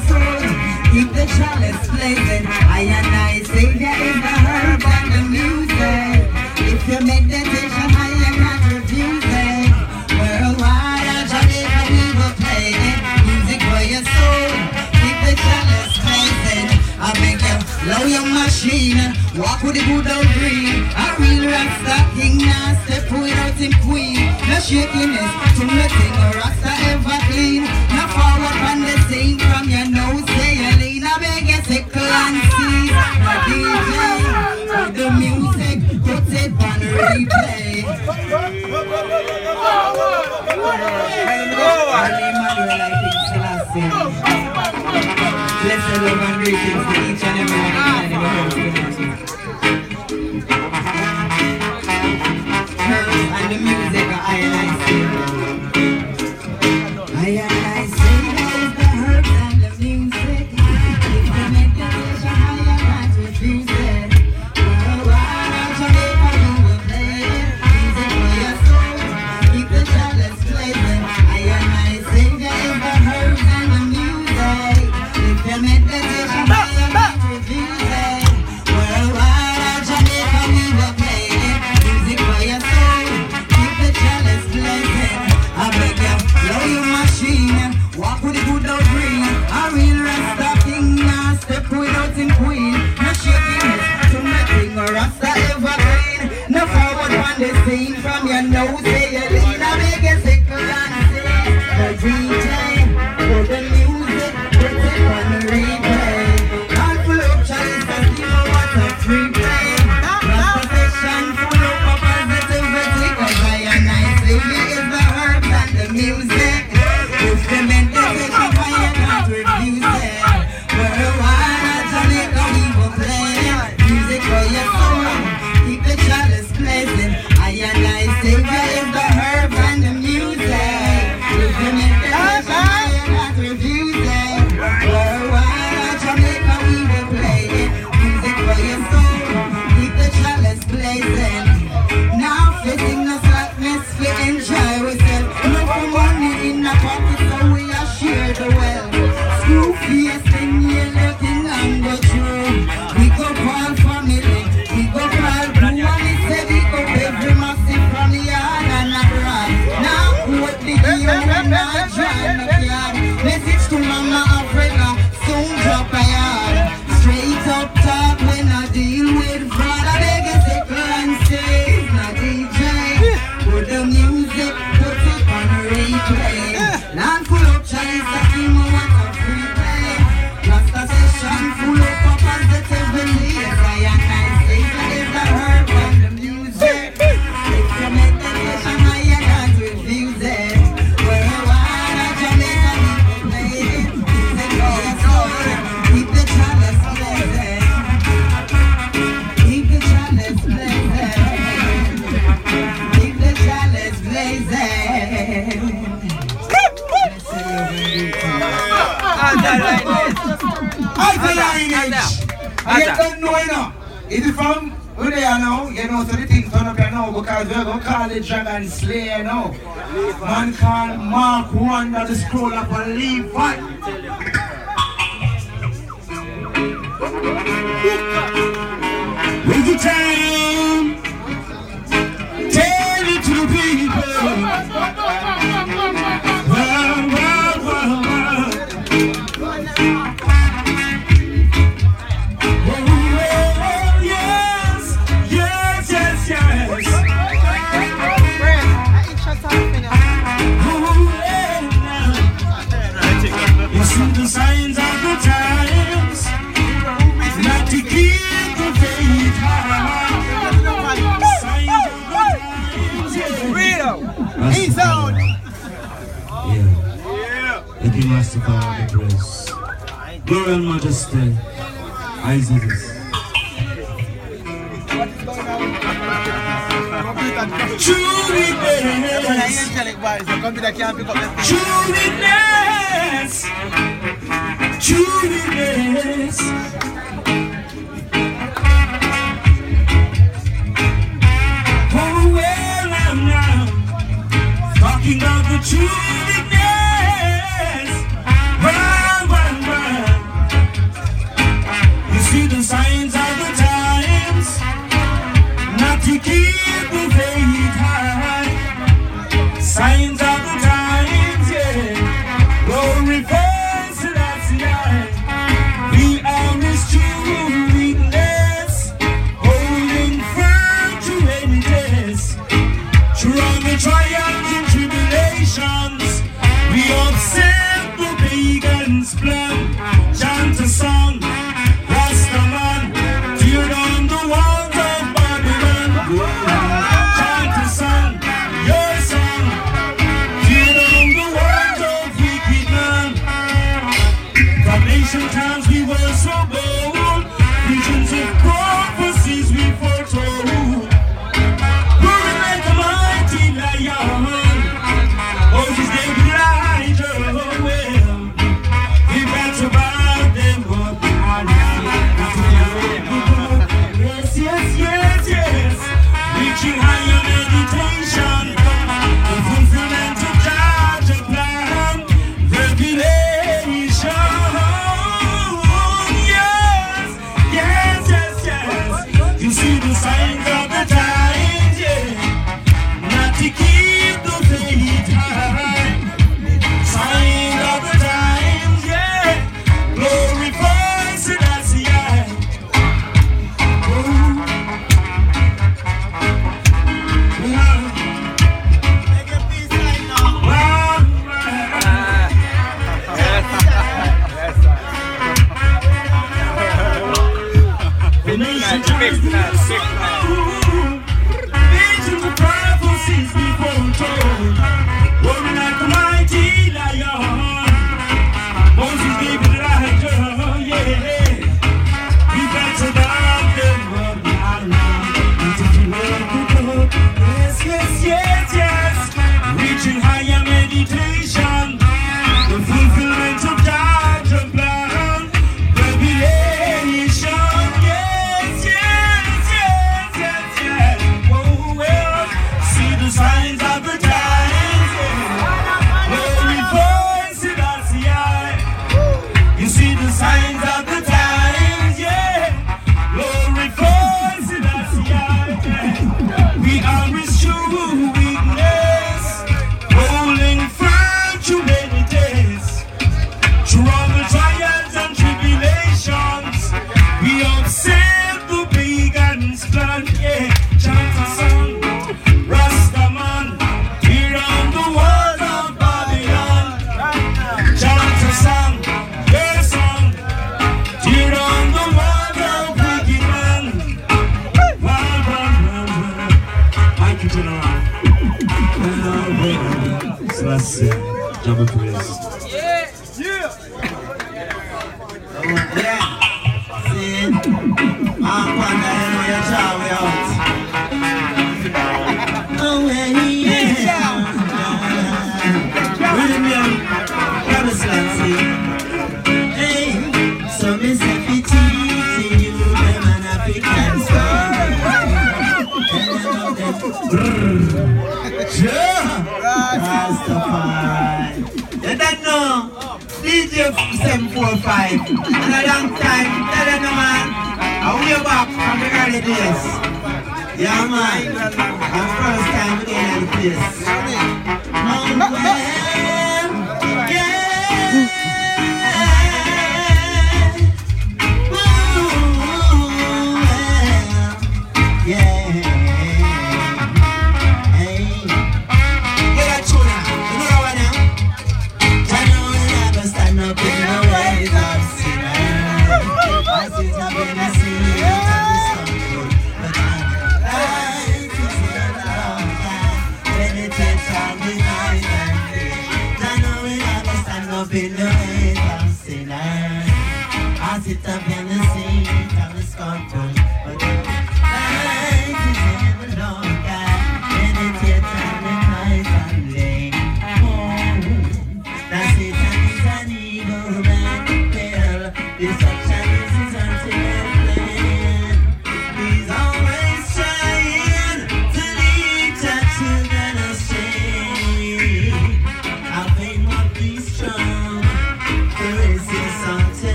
Keep the. I and I, Savior is the herb and the music. If your meditation, I blow your machine. Walk with the good old green. A real Rasta king now step without him queen. No shakiness to nothing. Rasta ever clean. No forward on the scene from your nose. Say you lean. I beg you, sickle and see. The DJ with the music. Put it on replay. Think Selassie. Blessed love and each and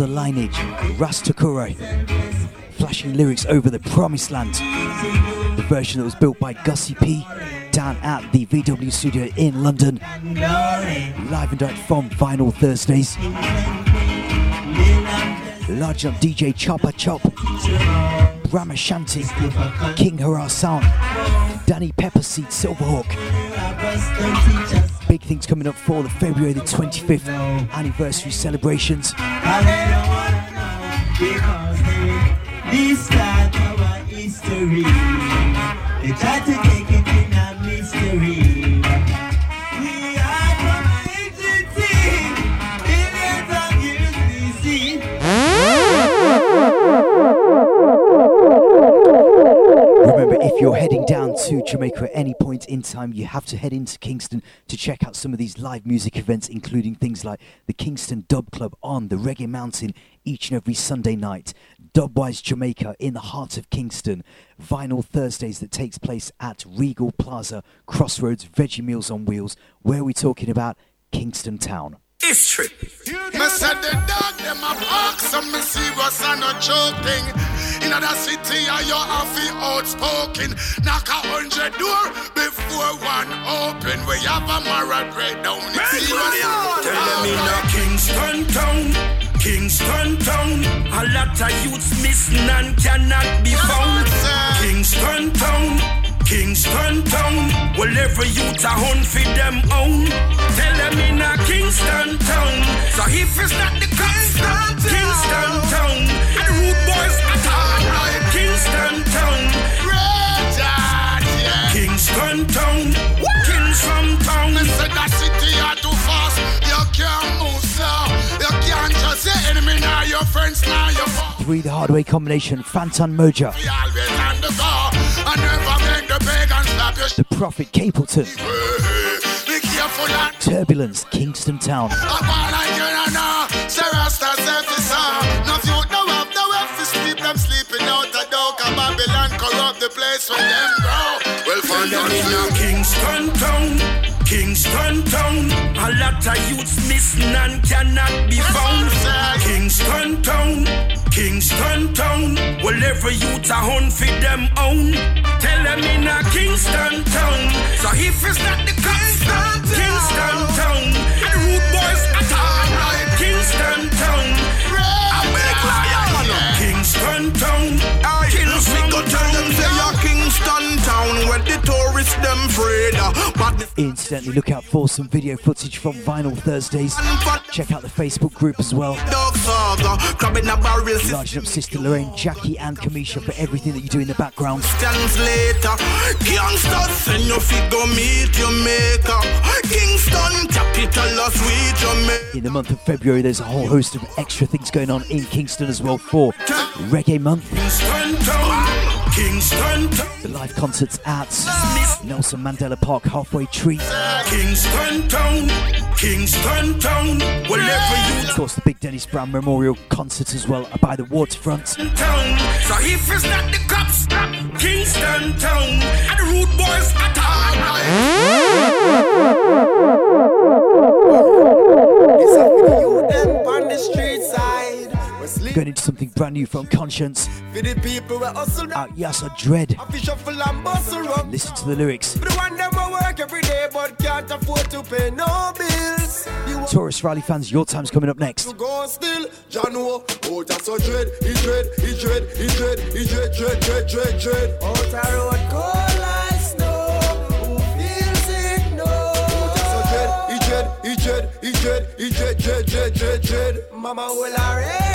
Aza Lineage, Ras Takura, flashing lyrics over the Promised Land. The version that was built by Gussie P down at the VW studio in London. Live and direct from Vinyl Thursdays. Large up DJ Chopper Chop, Brahma Shanti, King Harar Sound, Danny Pepperseed Silverhawk. Big things coming up for the February the 25th anniversary celebrations. History. They try to take it in a mystery. Jamaica at any point in time, you have to head into Kingston to check out some of these live music events, including things like the Kingston Dub Club on the Reggae Mountain each and every Sunday night, Dubwise Jamaica in the heart of Kingston, Vinyl Thursdays that takes place at Regal Plaza, Crossroads, Veggie Meals on Wheels. Where are we talking about? Kingston Town. History. Me said the dog them a bark, so me serious and a joking. In other city, I you have to outspoken. Knock a hundred door before one open. We have a moral breakdown. It's serious. Tell them in a Kingston town, Kingston town. A lot of youths missing and cannot be found. Kingston town, Kingston town. Well, every youth a hunt for them own. Tell them in a Kingston town. So if it's not the Kingston, Kingston town, and the rude boys at all. Kingston town, Kingston town, Kingston town. Me said that city are too fast. You can't move slow. You can't just say enemy now your friends now your foe. Three the hard way combination, Fantan Mojah, We always on the go. The Prophet Capleton, Turbulence, Kingston Town. Babylon corrupt the place them. Well, find in Kingston town, Kingston town. A lot of youths missing and cannot be found. Kingston town, Kingston town. Well, every youth a hunt for them own. Tell them in a Kingston town. So if it's not the Kingston, Kingston town, the rude boys at all. Kingston town, a big lion. Kingston town, Aye, we go tell them say you're Kingston town where the tourists them afraid. Incidentally, look out for some video footage from Vinyl Thursdays. Check out the Facebook group as well. dog saga, crab in a barrel Larging up Sister Lorraine, Jackie, and Kamisha for everything that you do in the background. stands later. Gangsters send your figure meet your maker. Kingston capital of sweet Jamaica. In the month of February, there's a whole host of extra things going on in Kingston as well for Reggae Month. Kingston town, Kingston town, The live concerts at Nelson Mandela Park Halfway Tree. Kingston town, Kingston town. Wherever you Of course, the Big Dennis Brown Memorial Concert as well by the waterfront. town. So if it's not the cops, Kingston town, and the rude boys It's [laughs] We into something brand new from Conscience. for the people we hustle Out Yasa Dread. I fish shuffle and bustle run. Listen to the lyrics. The one them we work every day but can't afford to pay no bills. You Tarrus Riley fans, your time's coming up next. to go still, John oh, that's so dread, he dread, he dread, he dread, he dread, dread, dread, dread, dread. Out a road cold like snow, who feels it no? Oh that's so dread, he dread, he dread, he dread, he dread, dread, dread, dread, dread. Mama will a red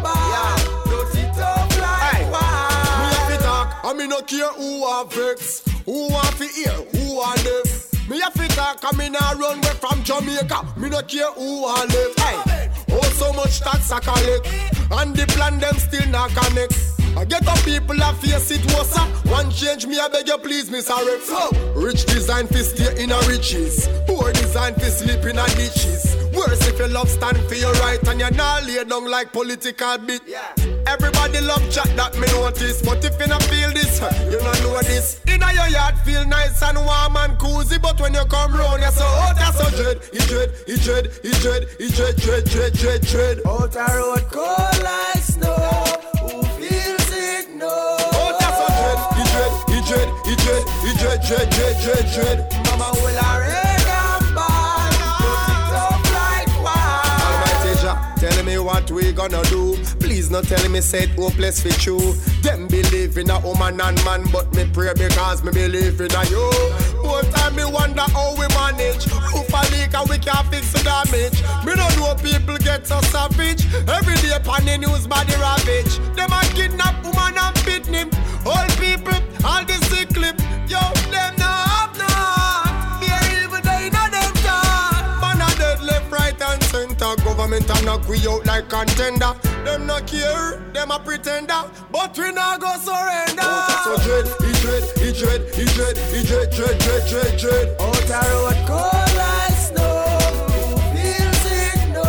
and bad, don't it up like wow. Me have to talk, I me no care who a vex, who want to hear, who want deaf. Me have to talk, I me nah run away from Jamaica. Me no care who a live. Hey, oh so much tax I collect, and the plan them still not connect. I get up people a face it was up. One change me, I beg you please, Miss Rex. So, rich design fi stay in a riches. Poor design fi sleep in a ditches. Worse if you love stand for your right and you're not lay down like political bit. Everybody love chat that me notice, but if you not feel this, you not know this. Inna your yard feel nice and warm and cozy, but when you come round, you so hot, you so dread. He dread, he dread, he dread, he dread, dread, dread, dread, dread. Out a road cold like snow. Who feels it no? Oh, that's so dread. He dread, he dread, he dread, he dread, dread, dread, dread, dread. Mama will a gonna do. Please not tell me said hopeless for you. Them believe in a woman and man, but me pray because me believe in a you. Both time me wonder how we manage. Roof a leak and we can't fix the damage. Me don't know people get so savage. Every day upon the news body ravage. Them a kidnap woman and beat him. All people, all sick clip. Yo, Government a knock we out like contender. Them no care, them a pretender. But we not go surrender. Oh, so dread, he dread, he dread, he dread, he dread, dread, dread, dread, dread. Out a road cold like snow. Who feels it no?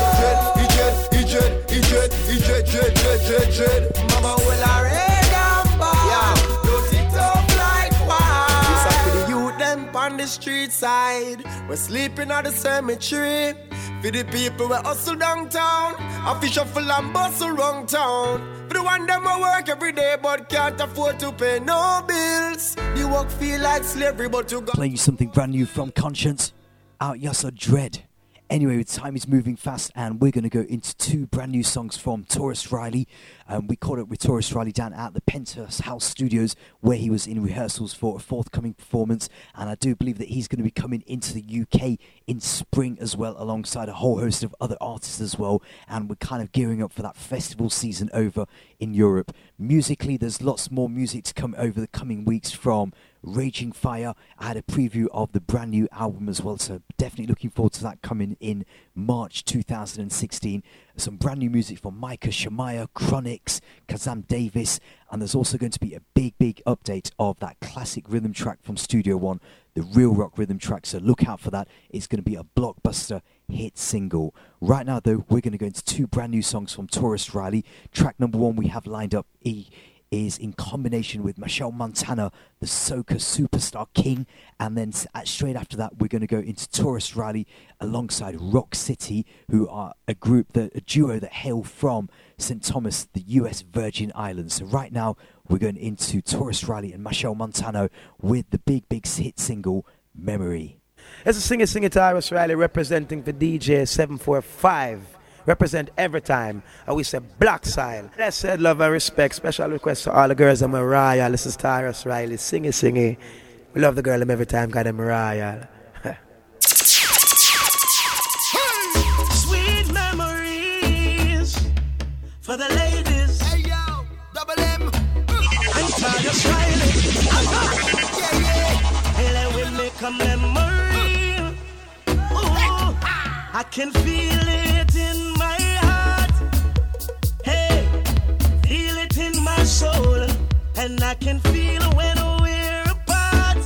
So dread, he dread, he dread, he dread, he dread, dread, dread, dread, dread. Mama will a red and bad. Yeah, don't it up like wow. It's up to the youth them on the street side. We're sleeping at the cemetery. For the people we hustle downtown. A fish full and bustle wrong town. For the one them who work every day but can't afford to pay no bills. The work feel like slavery but you got Playing you something brand new from Conscience. Out Yasa Dread. Anyway, time is moving fast, and we're going to go into two brand new songs from Tarrus Riley. Um, we caught up with Tarrus Riley down at the Penthouse House Studios, where he was in rehearsals for a forthcoming performance. And I do believe that he's going to be coming into the UK in spring as well, alongside a whole host of other artists as well. And we're kind of gearing up for that festival season over in Europe. Musically, there's lots more music to come over the coming weeks from Raging Fire. I had a preview of the brand new album as well, so definitely looking forward to that coming in March 2016. Some brand new music from Micah Shamaya, Chronixx, Kazam Davis, and there's also going to be a big, big update of that classic rhythm track from Studio One, the real rock rhythm track. So look out for that. It's going to be a blockbuster hit single. Right now, though, we're going to go into two brand new songs from Tarrus Riley. Track number one we have lined up. E is in combination with Machel Montano, the Soca Superstar King. And then straight after that, we're going to go into Tarrus Riley alongside Rock City, who are a group, that a duo that hail from St. Thomas, the US Virgin Islands. So right now, we're going into Tarrus Riley and Machel Montano with the big, big hit single, Memory. It's a singer singer Tarrus Riley representing for DJ 745. Represent every time. And we say black style. That said, love and respect. Special request to all the girls and Mariah. This is Tarrus Riley. Singy singy. We love the girl them every time, cause them royal. Sweet memories for the ladies. Hey yo, double M. And Tarrus Riley. [laughs] yeah, yeah. Hey, let we make a memory. [laughs] Ooh, I can feel it And I can feel when we're apart.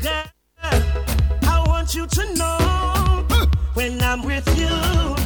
Girl, I want you to know when I'm with you.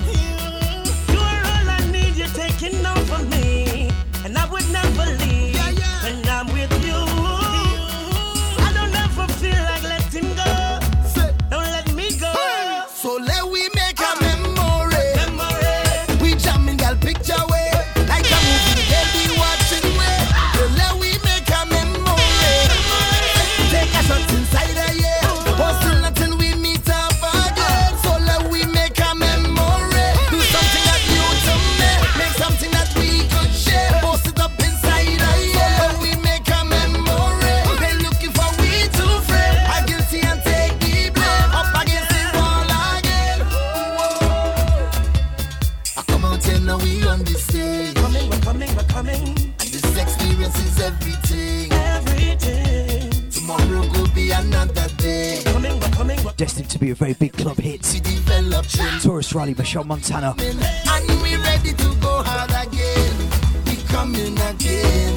Destined to be a very big club hit. develop trend. Tarrus Riley, Machel Montano. And we ready to go hard again. We coming again.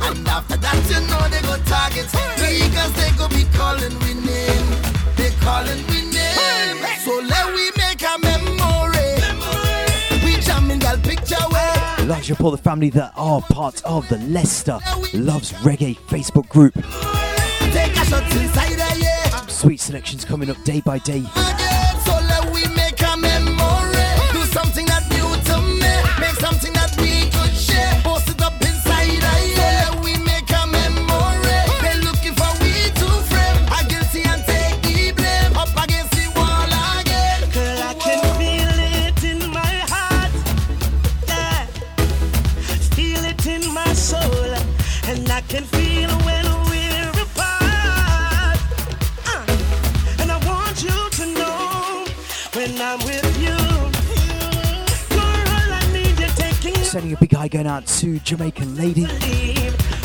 And after that, you know they go target. Because they go be calling we name. They calling we name. So let we make a memory. We jamming girl picture way. Large up the family that are part of the Leicester Loves Reggae Facebook group. Take a shot inside a yeah. Sweet selections coming up day by day. To Jamaican Lady.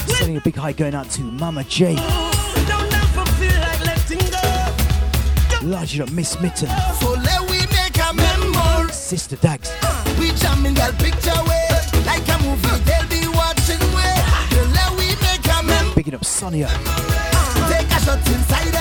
Sending a big hi going out to Mama J. Don't ever feel like letting go. Large up, Miss Mitten. So let we make a memory. Sister Dags. We jamming girl picture way. Like a movie, they'll be watching way. So let we make a memory. Picking up Sonia. Take a shot inside.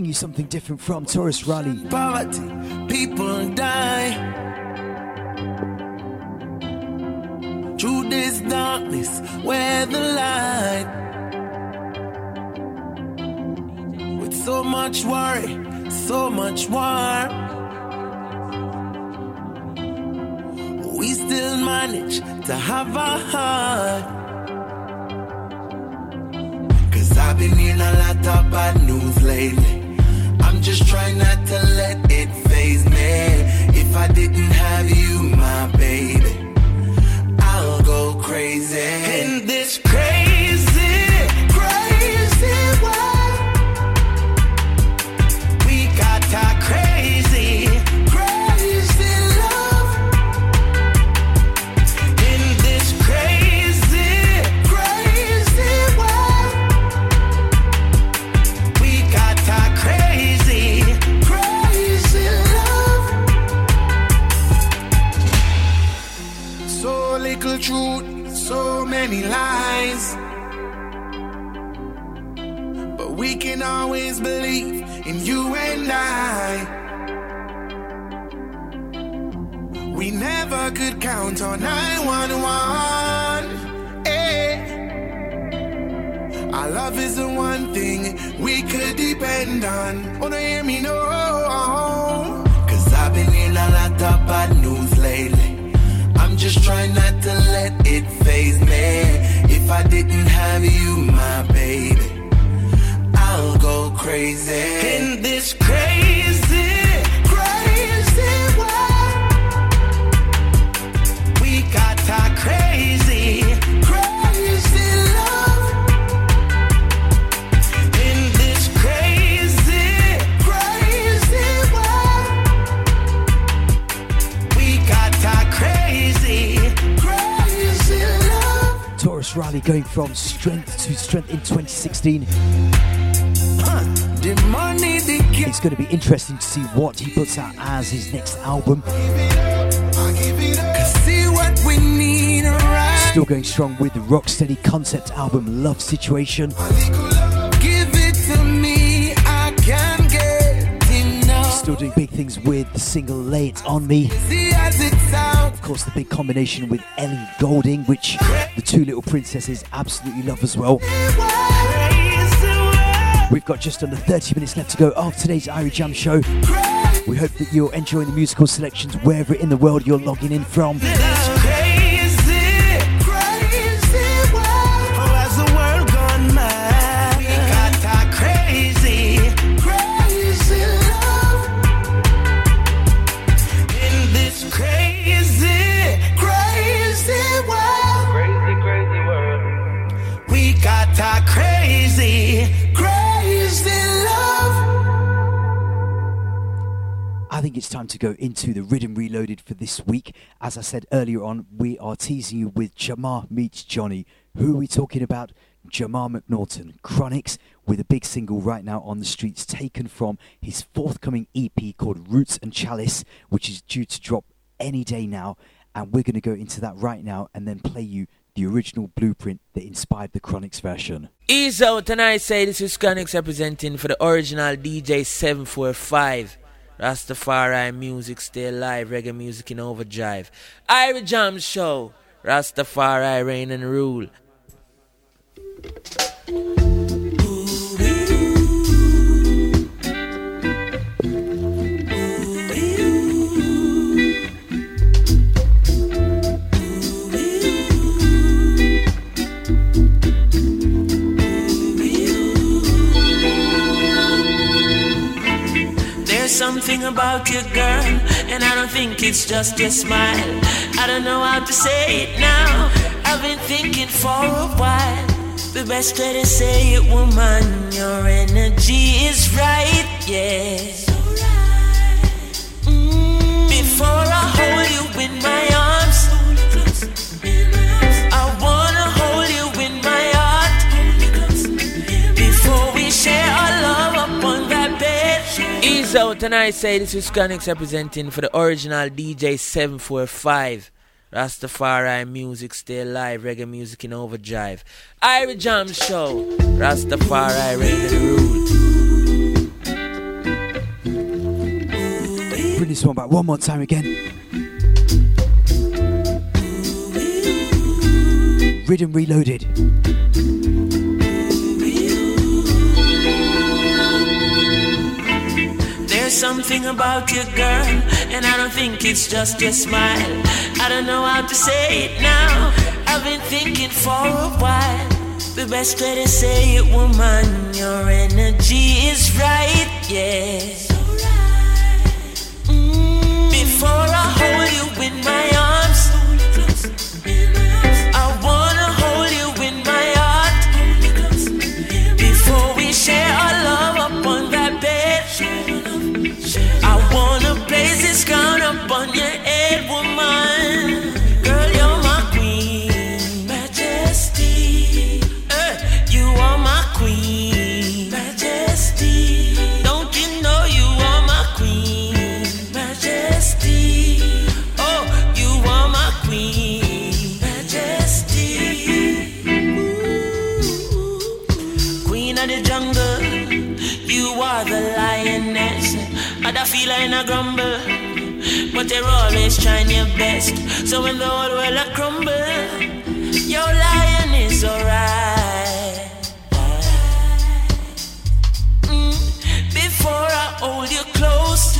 Playing you something different from Tarrus Riley. Poverty, people die. Through this darkness, where the light. With so much worry, so much war. We still manage to have a heart. Cause I've been hearing a lot of bad news lately. Let it phase me. If I didn't have you, have you, my baby, I'll go crazy. Going from strength to strength in 2016. The money, the It's going to be interesting to see what he puts out as his next album. see what we need right. Still going strong with the Rocksteady concept album Love Situation. Give it to me, I can get enough. Still doing big things with the single Lay It On Me. Course, the big combination with Ellie Goulding, which the two little princesses absolutely love as well. We've got just under 30 minutes left to go of today's Irie Jam show. We hope that you're enjoying the musical selections wherever in the world you're logging in from. I think it's time to go into the Rhythm Reloaded for this week. As I said earlier on, we are teasing you with Jamar Meets Johnny. Who are we talking about? Jamar McNaughton, Chronixx, with a big single right now on the streets taken from his forthcoming EP called Roots and Chalice, which is due to drop any day now. And we're going to go into that right now and then play you the original blueprint that inspired the Chronixx version. Ease out and I say this is Chronixx representing for the original DJ 745. Rastafari music stay alive, reggae music in overdrive. Irie Jam Show, Rastafari reign and rule. Something about you, girl, and I don't think it's just your smile. I don't know how to say it now. I've been thinking for a while. The best way to say it, woman, your energy is right, yeah. Mm, Before I hold you in my arms, And I say this is Chronixx representing for the original DJ 745. Rastafari music stay alive, reggae music in overdrive. Irie Jam Show, Rastafari and rule. Bring this one back one more time again. Rhythm Reloaded. There's something about you, girl, and I don't think it's just your smile. I don't know how to say it now. I've been thinking for a while. The best way to say it, woman, your energy is right, yeah. Mm, Before I hold you in my arms, this crown upon your head, woman. Girl, you're my queen, majesty. Eh, you are my queen, majesty. Don't you know you are my queen, majesty? Oh, you are my queen, majesty. Queen of the jungle, you are the lioness. Other feel in a grumble, but you're always trying your best. So when the whole world crumbles, crumble, your lion is alright. Mm. Before I hold you close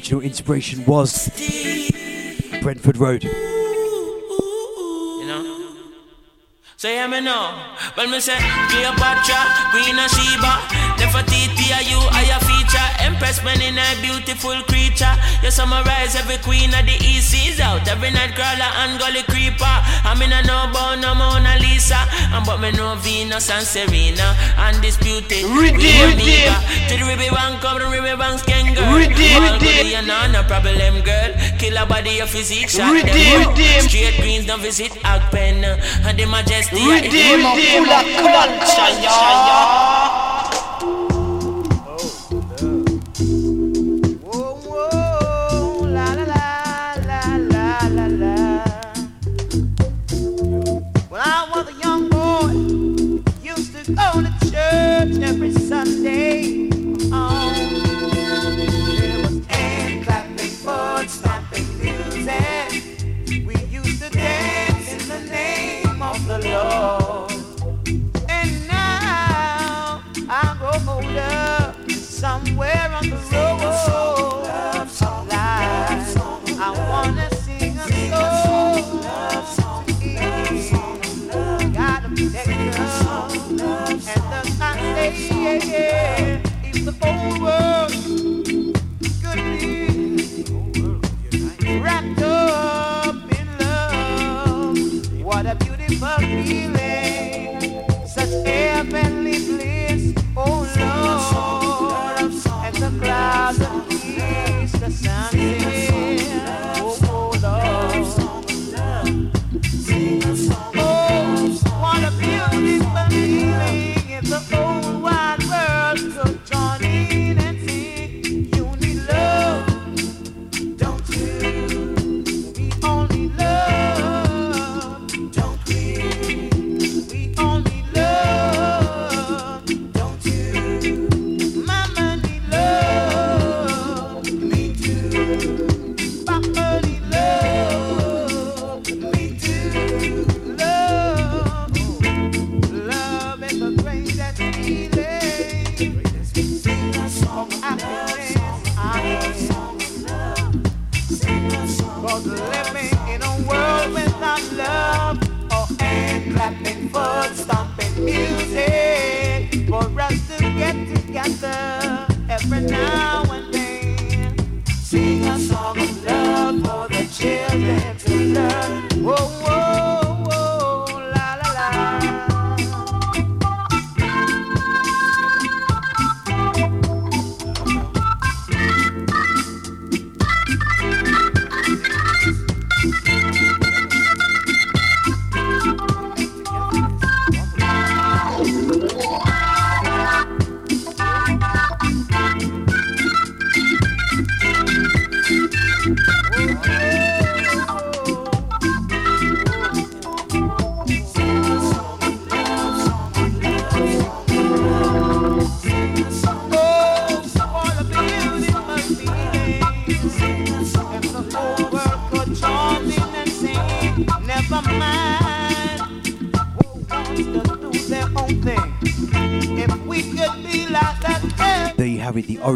original inspiration was Brentford Road. Know? So hear me now. When me say Cleopatra, Queen of Sheba, Nefertiti, are you are your feature? Empress man in a beautiful creature. You summarize every queen of the east seas out. Every night crawler and gully creeper. I'm in a no bone, no Mona Lisa. And but me know Venus and Serena. Undisputed. Redeem. Redeem. To the Ribby Bank, come the Ribby Bank's gang girl. Redeem. Redeem. goody and no, problem, girl. Kill a body, your physique shot. Redeem. Redeem. Straight greens, don't visit Agpen. And the majesty. Redeem. Redeem. Full of culture, yeah. Every Sunday.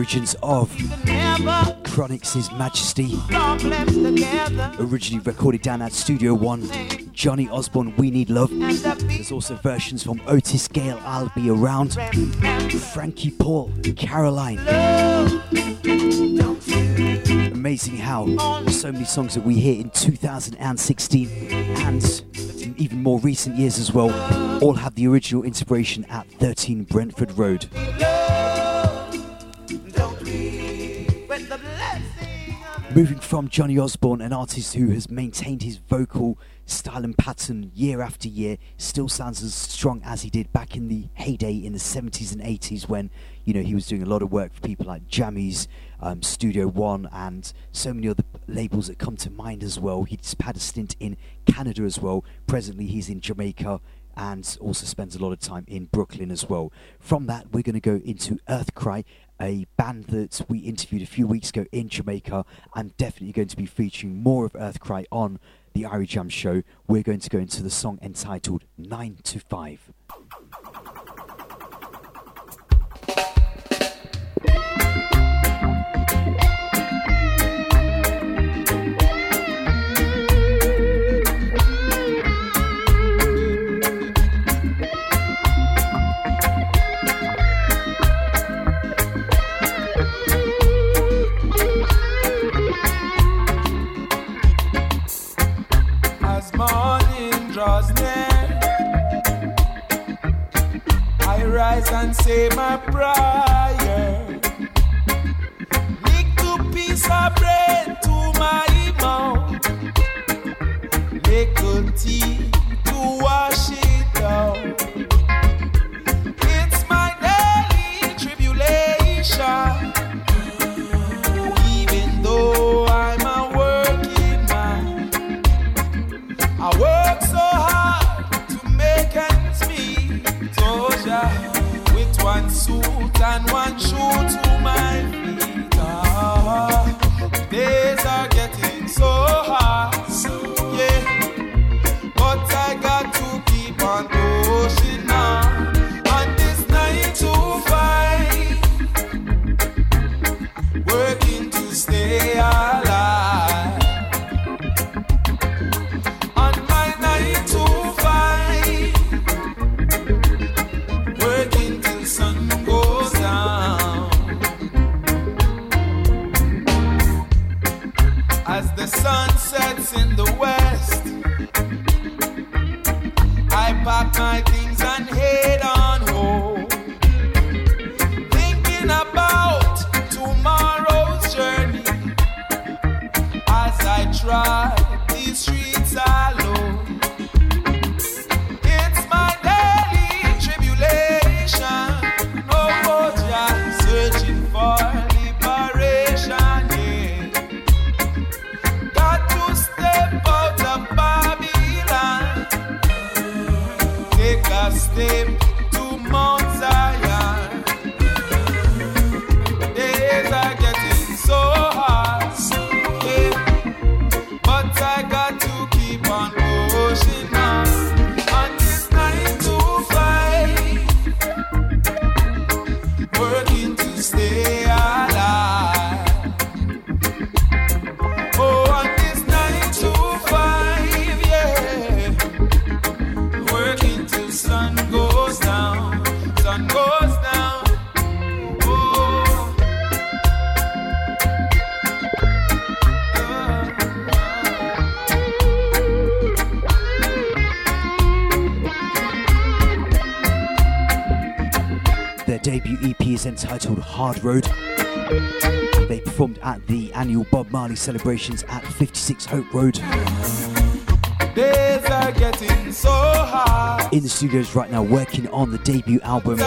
Origins of never Chronixx His Majesty. Originally recorded down at Studio One. Johnny Osborne, We Need Love. There's also versions from Otis Gayle, I'll Be Around. Frankie Paul, Caroline. Amazing how so many songs that we hear in 2016 and even more recent years as well all have the original inspiration at 13 Brentford Road. Moving from Johnny Osborne, an artist who has maintained his vocal style and pattern year after year, still sounds as strong as he did back in the heyday in the 70s and 80s when, you know, he was doing a lot of work for people like Jammys, um, Studio One, and so many other labels that come to mind as well. He's had a stint in Canada as well. Presently, he's in Jamaica and also spends a lot of time in Brooklyn as well. From that, we're going to go into Earthkry, a band that we interviewed a few weeks ago in Jamaica. I'm definitely going to be featuring more of Earthkry on the Irie Jam show. We're going to go into the song entitled 9 to 5. rise and say my prayer. Lick two piece of bread to my mouth. Little tea to wash it. can one shoe to my feet? Ah, days are getting so hard. These streets. family celebrations at 56 Hope Road. So In the studios right now, working on the debut album.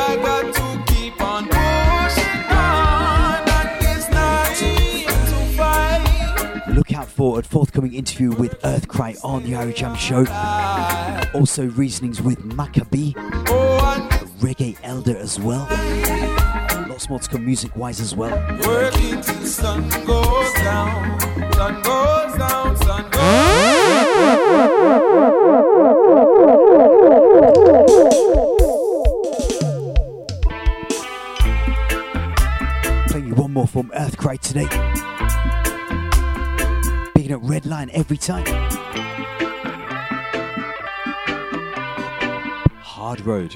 Look out for a forthcoming interview with Earthkry on the Irie Jam Show. Also, reasonings with Macka B, oh, reggae elder as well. Smoltz music wise as well. Working till sun goes down, sun goes down, sun goes you one more from Earthkry today. Picking up red line every time. Hard road.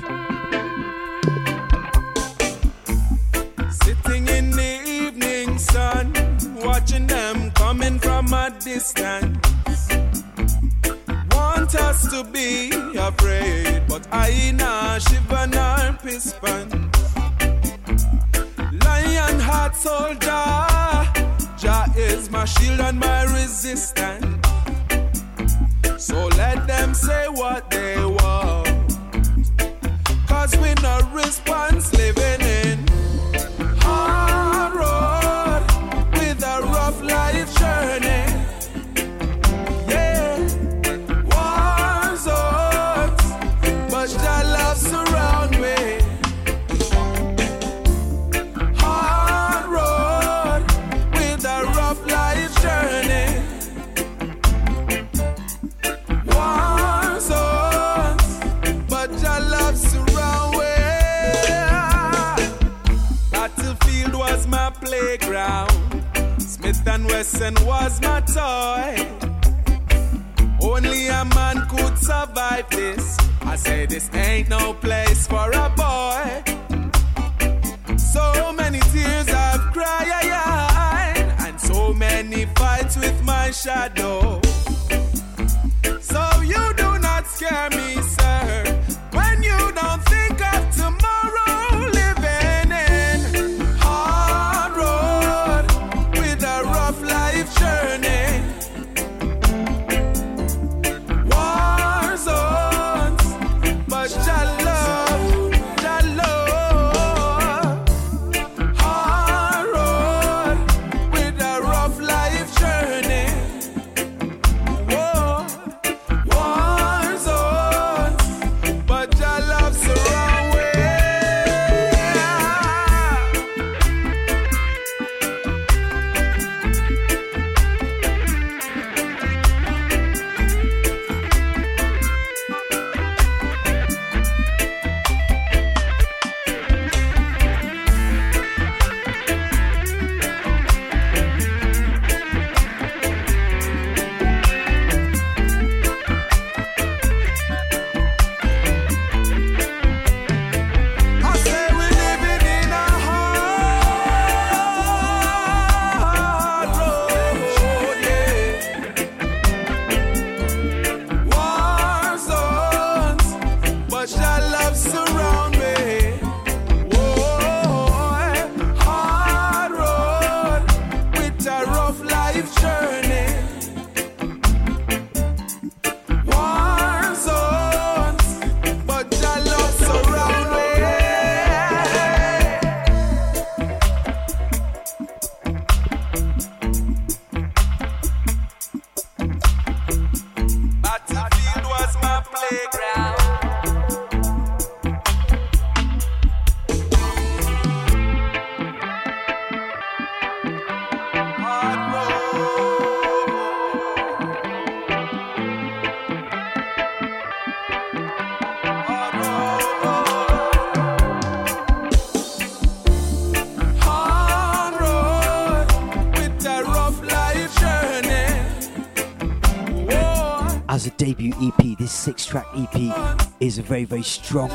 Six track EP is a very, very strong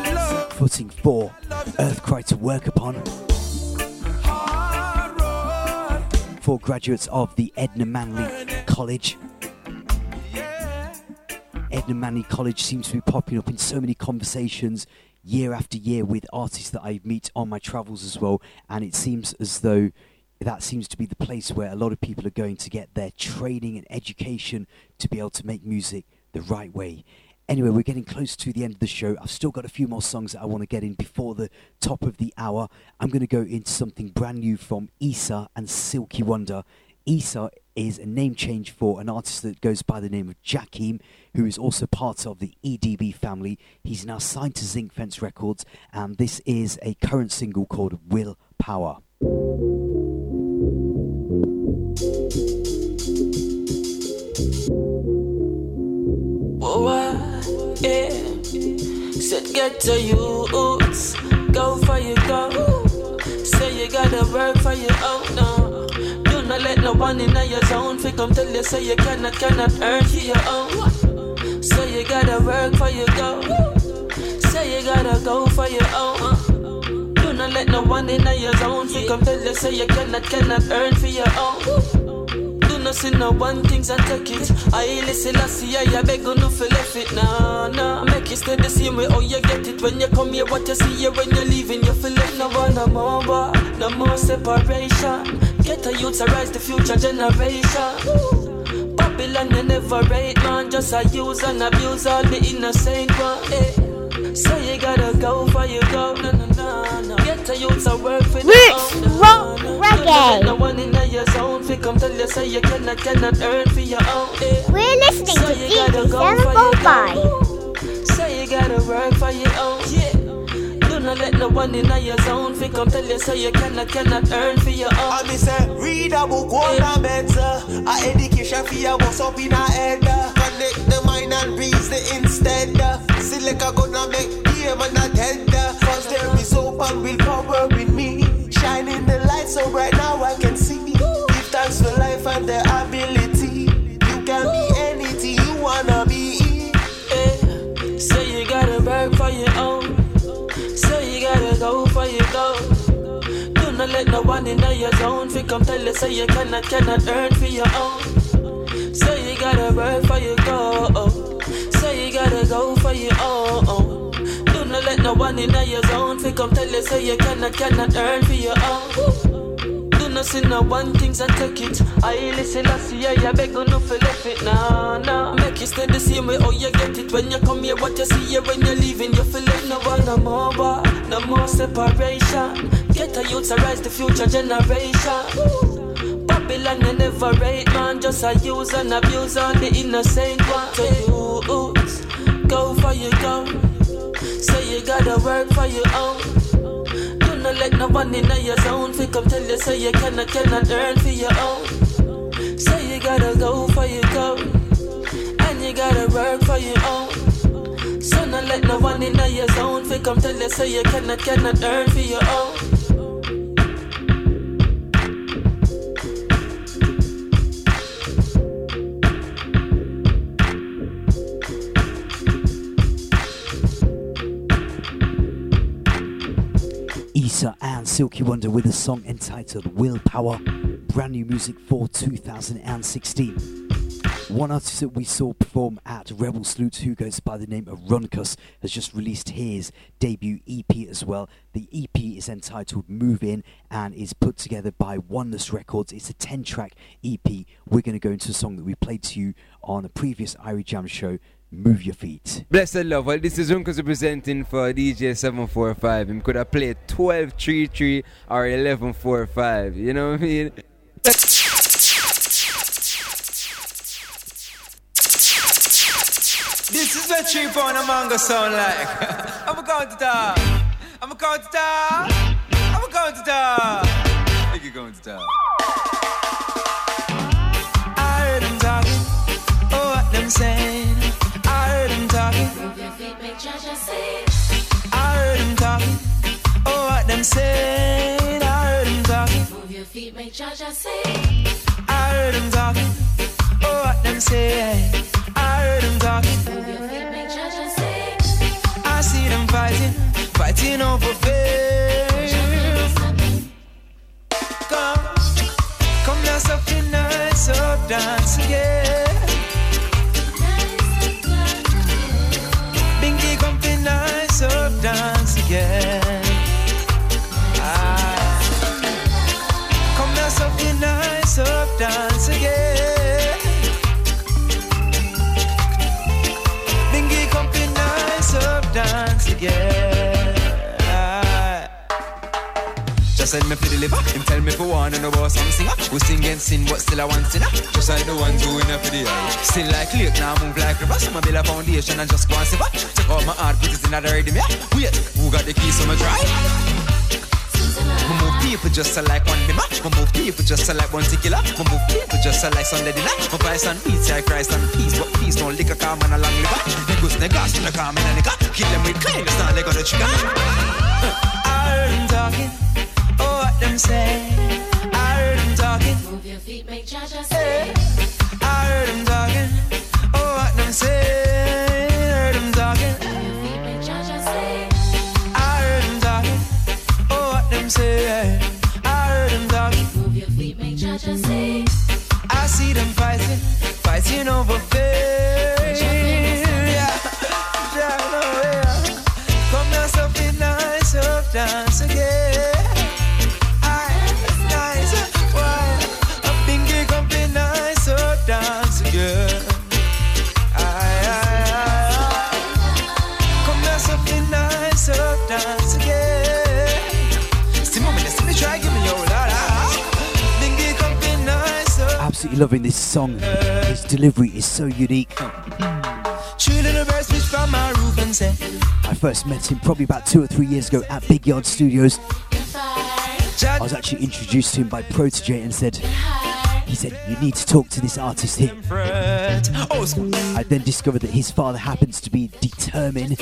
footing for Earthkry to work upon. For graduates of the Edna Manley College. Edna Manley College seems to be popping up in so many conversations year after year with artists that I meet on my travels as well, and it seems as though that seems to be the place where a lot of people are going to get their training and education to be able to make music the right way. Anyway, we're getting close to the end of the show. I've still got a few more songs that I want to get in before the top of the hour. I'm going to go into something brand new from Issa and Silky Wonder. Issa is a name change for an artist that goes by the name of Jakeem, who is also part of the EDB family. He's now signed to Zinc Fence Records, and this is a current single called Will Power. Yeah. Said get to you, go for your go. Say you gotta work for your own, no. Do not let no one in your zone fi come tell you say you cannot, cannot earn for your own. Say you gotta work for your go. Say you gotta go for your own. Do not let no one in your zone fi come tell you say you cannot, cannot earn for your own. Not see no one things and take it. I listen, I see, I beg you no feel left it. Nah, nah. Make it stay the same way. Oh, you get it when you come here. What you see here when you're leaving, you feel it. No one, no more, war, no more separation. Get a youth to rise the future generation. Babylon, you never rate, man. Just a use and abuse all the innocent one. Eh. So you gotta go for you go. No, no, no, no. Get a youth to work for the Roots, own. rock, reggae. No one in your zone fi come tell you say you cannot, cannot earn for your own. We're listening So to you DJ go for your 745. Say you gotta work for your own. Yeah. Do not let no one in your zone fi come tell you say you cannot, cannot earn for your own. I me say, read a book, hold a better. A education for you, what's up in a head. Connect the mind and breathe the instead. uh. Silica gonna make aim and a tender. Cause there is hope and willpower in me. Shining the light so right now I can see. Give thanks for life and the ability. You can be anything you wanna be. Eh. Say you gotta work for your own. Say you gotta go for your go. Do not let no one in your zone fi come tell you say you cannot, cannot earn for your own. Say you gotta work for your go. Say you gotta go for your own. No one in your zone fi come tell you say you cannot, cannot earn for your own. Do not see no one things and take it. I listen, I see, I beg you no feel left it. Nah, nah. Make it stay the same way. Oh, you get it when you come here. What you see here when you're leaving, you feel it. No one, no more, war, no more separation. Get a youth to rise the future generation. Babylon, you never rate, man. Just a use and abuse on the innocent one. You go for your go. Say you gotta work for your own. Do not let no one in your zone fi come tell you say you cannot, cannot earn for your own. Say you gotta go for your go. And you gotta work for your own. So don't let no one in your zone fi come tell you say you cannot, cannot earn for your own. Issa and Silky Wonder with a song entitled Willpower, brand new music for 2016. One artist that we saw perform at Rebel Salute, who goes by the name of Runkus, has just released his debut EP as well. The EP is entitled Move In and is put together by Oneness Records. It's a 10 track EP. We're going to go into a song that we played to you on a previous Irie Jam show, Move Your Feet. Blessed love. Well, this is Runkus representing for DJ 745. Him could have played 12 3 3 or 11 4 5. You know what I mean? This is what cheap on a mango sound like. I'm going to talk. I'm going to talk. I'm going to talk. Think you're going to talk. Saying. I heard them talking. I heard them talking. Oh, what them say. I heard them talking. talking. I see them fighting, fighting over fear. Come, come now, something nice, so dance again. Just send me for the liver. Him tell me for one and about some singer. We sing and sin, but still I want sinner. Just like the ones who in for the eye. Still like lake, now move like river. So my build a foundation and just go and silver. Check out my heart, put it in the rhythm, yeah. Wait, who got the keys to my drive? We move people just to like one bimmer. We move people just to like one tequila. We move people just to like Sunday dinner. My vice and beats, I Christ and peace. But peace don't liquor, calm and a long liver. Niggas, niggas, no calm and a nigga. Kill them with clay, it's not like on the trigger. I heard them talking. Them say? I heard them oh, talking. Move your feet, make cha cha say. I heard them talking. Oh, what them say? Heard them talking. Make cha cha say. I heard them talking. Oh, what them say? I heard them talking. Move your feet, make cha cha say. I see them fighting, fighting over fear. Loving this song. His delivery is so unique. Three little birds fish from my roof and say, I first met him probably about two or three years ago at Big Yard Studios. I was actually introduced to him by Protoje and said, he said, you need to talk to this artist here. I then discovered that his father happens to be determined.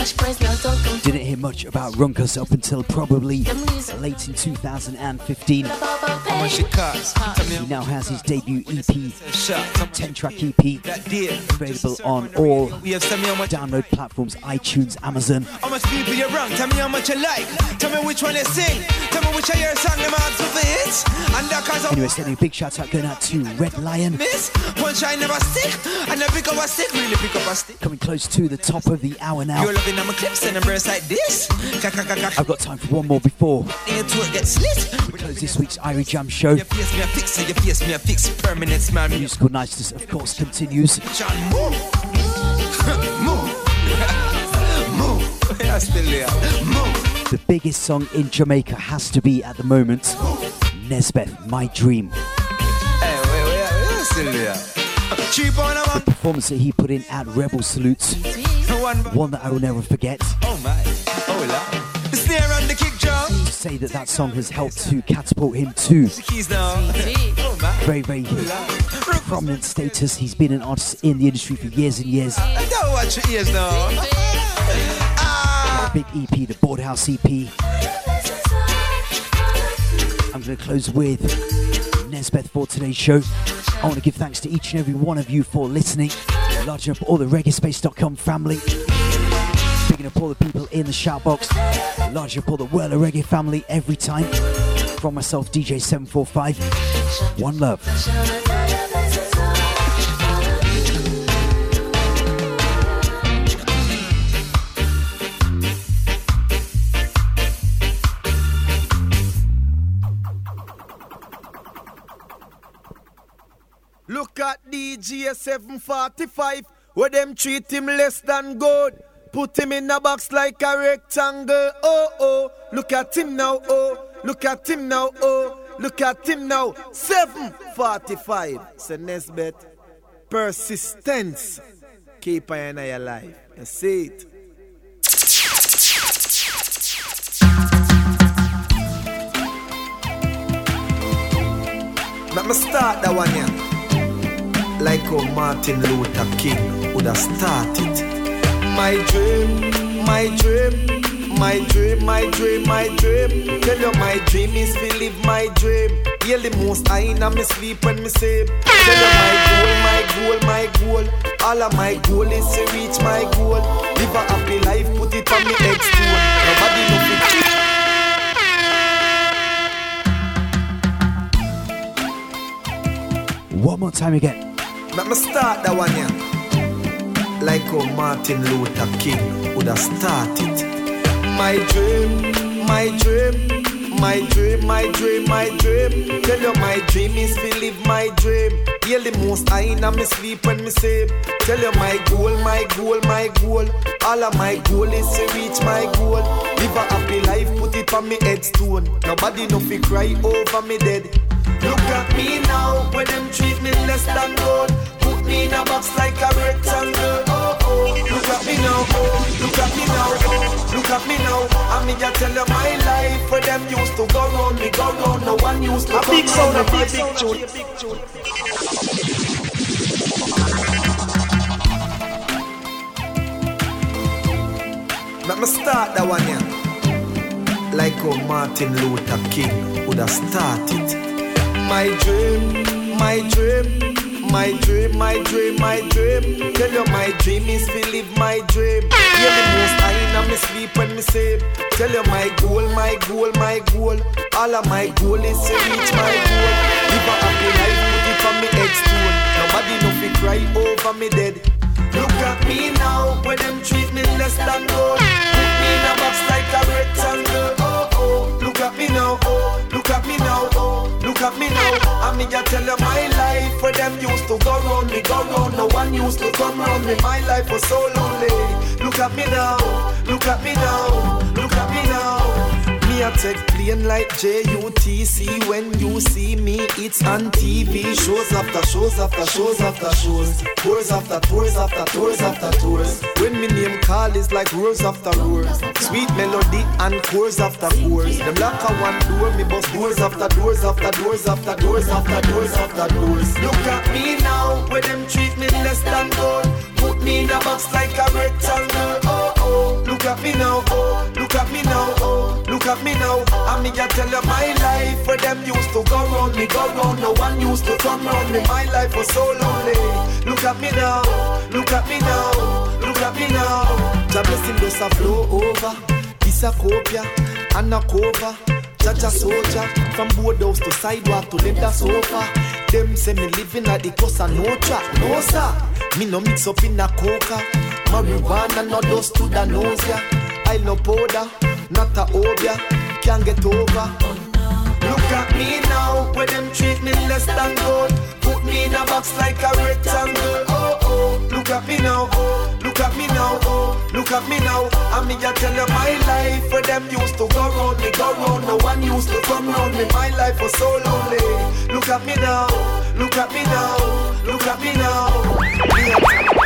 Why rain to wash them leaves right down the drain? Wash them leaves right down the drain. Hush, praise now, don't come Didn't hear much about Runkus up until probably late in 2015. How much it cost? Tell me He now has his debut EP, 10 track EP, available on all download platforms iTunes, Amazon. How much people you wrong? Tell me how much you like. Tell me which one you sing. Tell me which of your song them ask for hits. And that cause Anyway, sending a big shout out going out to Red Lion. miss. Punch I never stick. I never pick up a stick. Really pick up a stick. Coming close to the top of the hour now. You're on my clips and embrace like this. I've got time for one more before Into it get slit. we close this week's Irie Jam show. Your face me a fix. and Your face me a fix. Permanent smile. Musical niceness, of course, continues. John, move. move. move. Yeah, still there. Move. The biggest song in Jamaica has to be at the moment Nesbeth, My Dream. Hey, wait, wait, wait, still there. [laughs] Cheap on a The performance that he put in at Rebel Salutes, One. one that I will never forget. Oh my. Oh la. Snare on the kick drum. To say that that song has helped to catapult him to Keys now. Oh my. very, very prominent status. He's been an artist in the industry for years and years. I don't watch your ears now. Ah. Big EP, the Board House EP. I'm going to close with Nesbeth for today's show. I want to give thanks to each and every one of you for listening. Larging up all the reggaespace.com family. Picking up all the people in the shout box. Larging up all the World A Reggae family every time. From myself, DJ745. One love. Look at DJ 745, where them treat him less than good. Put him in a box like a rectangle. Oh oh, look at him now. Oh, look at him now. Oh, look at him now. 745. Say Nesbeth, persistence. Keep an eye alive. You see it. Let me start that one here. Like how Martin Luther King would have started. My dream, my dream, my dream, my dream, my dream. Tell you my dream is to live my dream. Hear the most I in me sleep when me sleep. Tell you my goal, my goal, my goal. All of my goal is to reach my goal. Live a happy life, put it on me head stone. Nobody know fit One more time again. Let me start that one yeah. Like how Martin Luther King would have started. My dream, my dream, my dream, my dream, my dream. Tell you my dream is to live my dream. Hear the most I in me sleep when me sleep. Tell you my goal, my goal, my goal. All of my goal is to reach my goal. Live a happy life, put it on me headstone. Nobody no fi cry over me dead. Look at me now, when them treat me less than gold. Put me in a box like a rectangle. Oh oh, look at me now, oh, look at me now, oh, look at me now. I me just tell you my life, where them used to go round me, go round. No one used to A come big sound, round a me, big big tune. Let me start that one yeah. Like how Martin Luther King would have started. My dream, my dream, my dream, my dream, my dream. Tell you my dream is to live my dream. Hear the most I in me sleep when me sleep. Tell you my goal, my goal, my goal. All of my goal is to reach my goal. Live a happy life, put it on me headstone. Nobody no fi cry over me dead. Look at me now, when them treat me less than gold. Put me in a box like a rectangle. Oh oh, look at me now. Oh, at me now. Oh, look at me now. I me just tell you my life, where them used to go round me, go round. No one used to come round me. My life was so lonely. Look at me now. Look at me now. Me a take plane like JUTC When you see me, it's on TV Shows after shows after shows after shows. Tours after tours after tours after tours. When me name call is like roars after roars Sweet melody and chorus after chorus Them lock a one door, me bust doors after doors after doors after doors after doors after doors. Look at me now, where them treat me less than gold. Put me in a box like a rectangle. Oh oh, look at me now, oh. Look at me now, oh at me now, I me just tell you my life. Where them used to go round me, go round No one used to come round me. My life was so lonely. Look at me now, look at me now Look at me now. Jah blessing does a flow over. This a copia and a cover. Jah Jah soldier From board house to sidewalk to leather sofa. Them say me living at the coast and no track No sir, me no mix up in a coca. Marijuana no dust to the nose ya I no powder, not a obia Can't get over Look at me now, where them treat me less than gold. Put me in a box like a rectangle. Oh oh, look at me now. Oh, look at me now. Oh, look at me now. I me just tell you my life, where them used to go round me, go round. No one used to come round me. My life was so lonely. Look at me now. Look at me now. Look at me now. Me a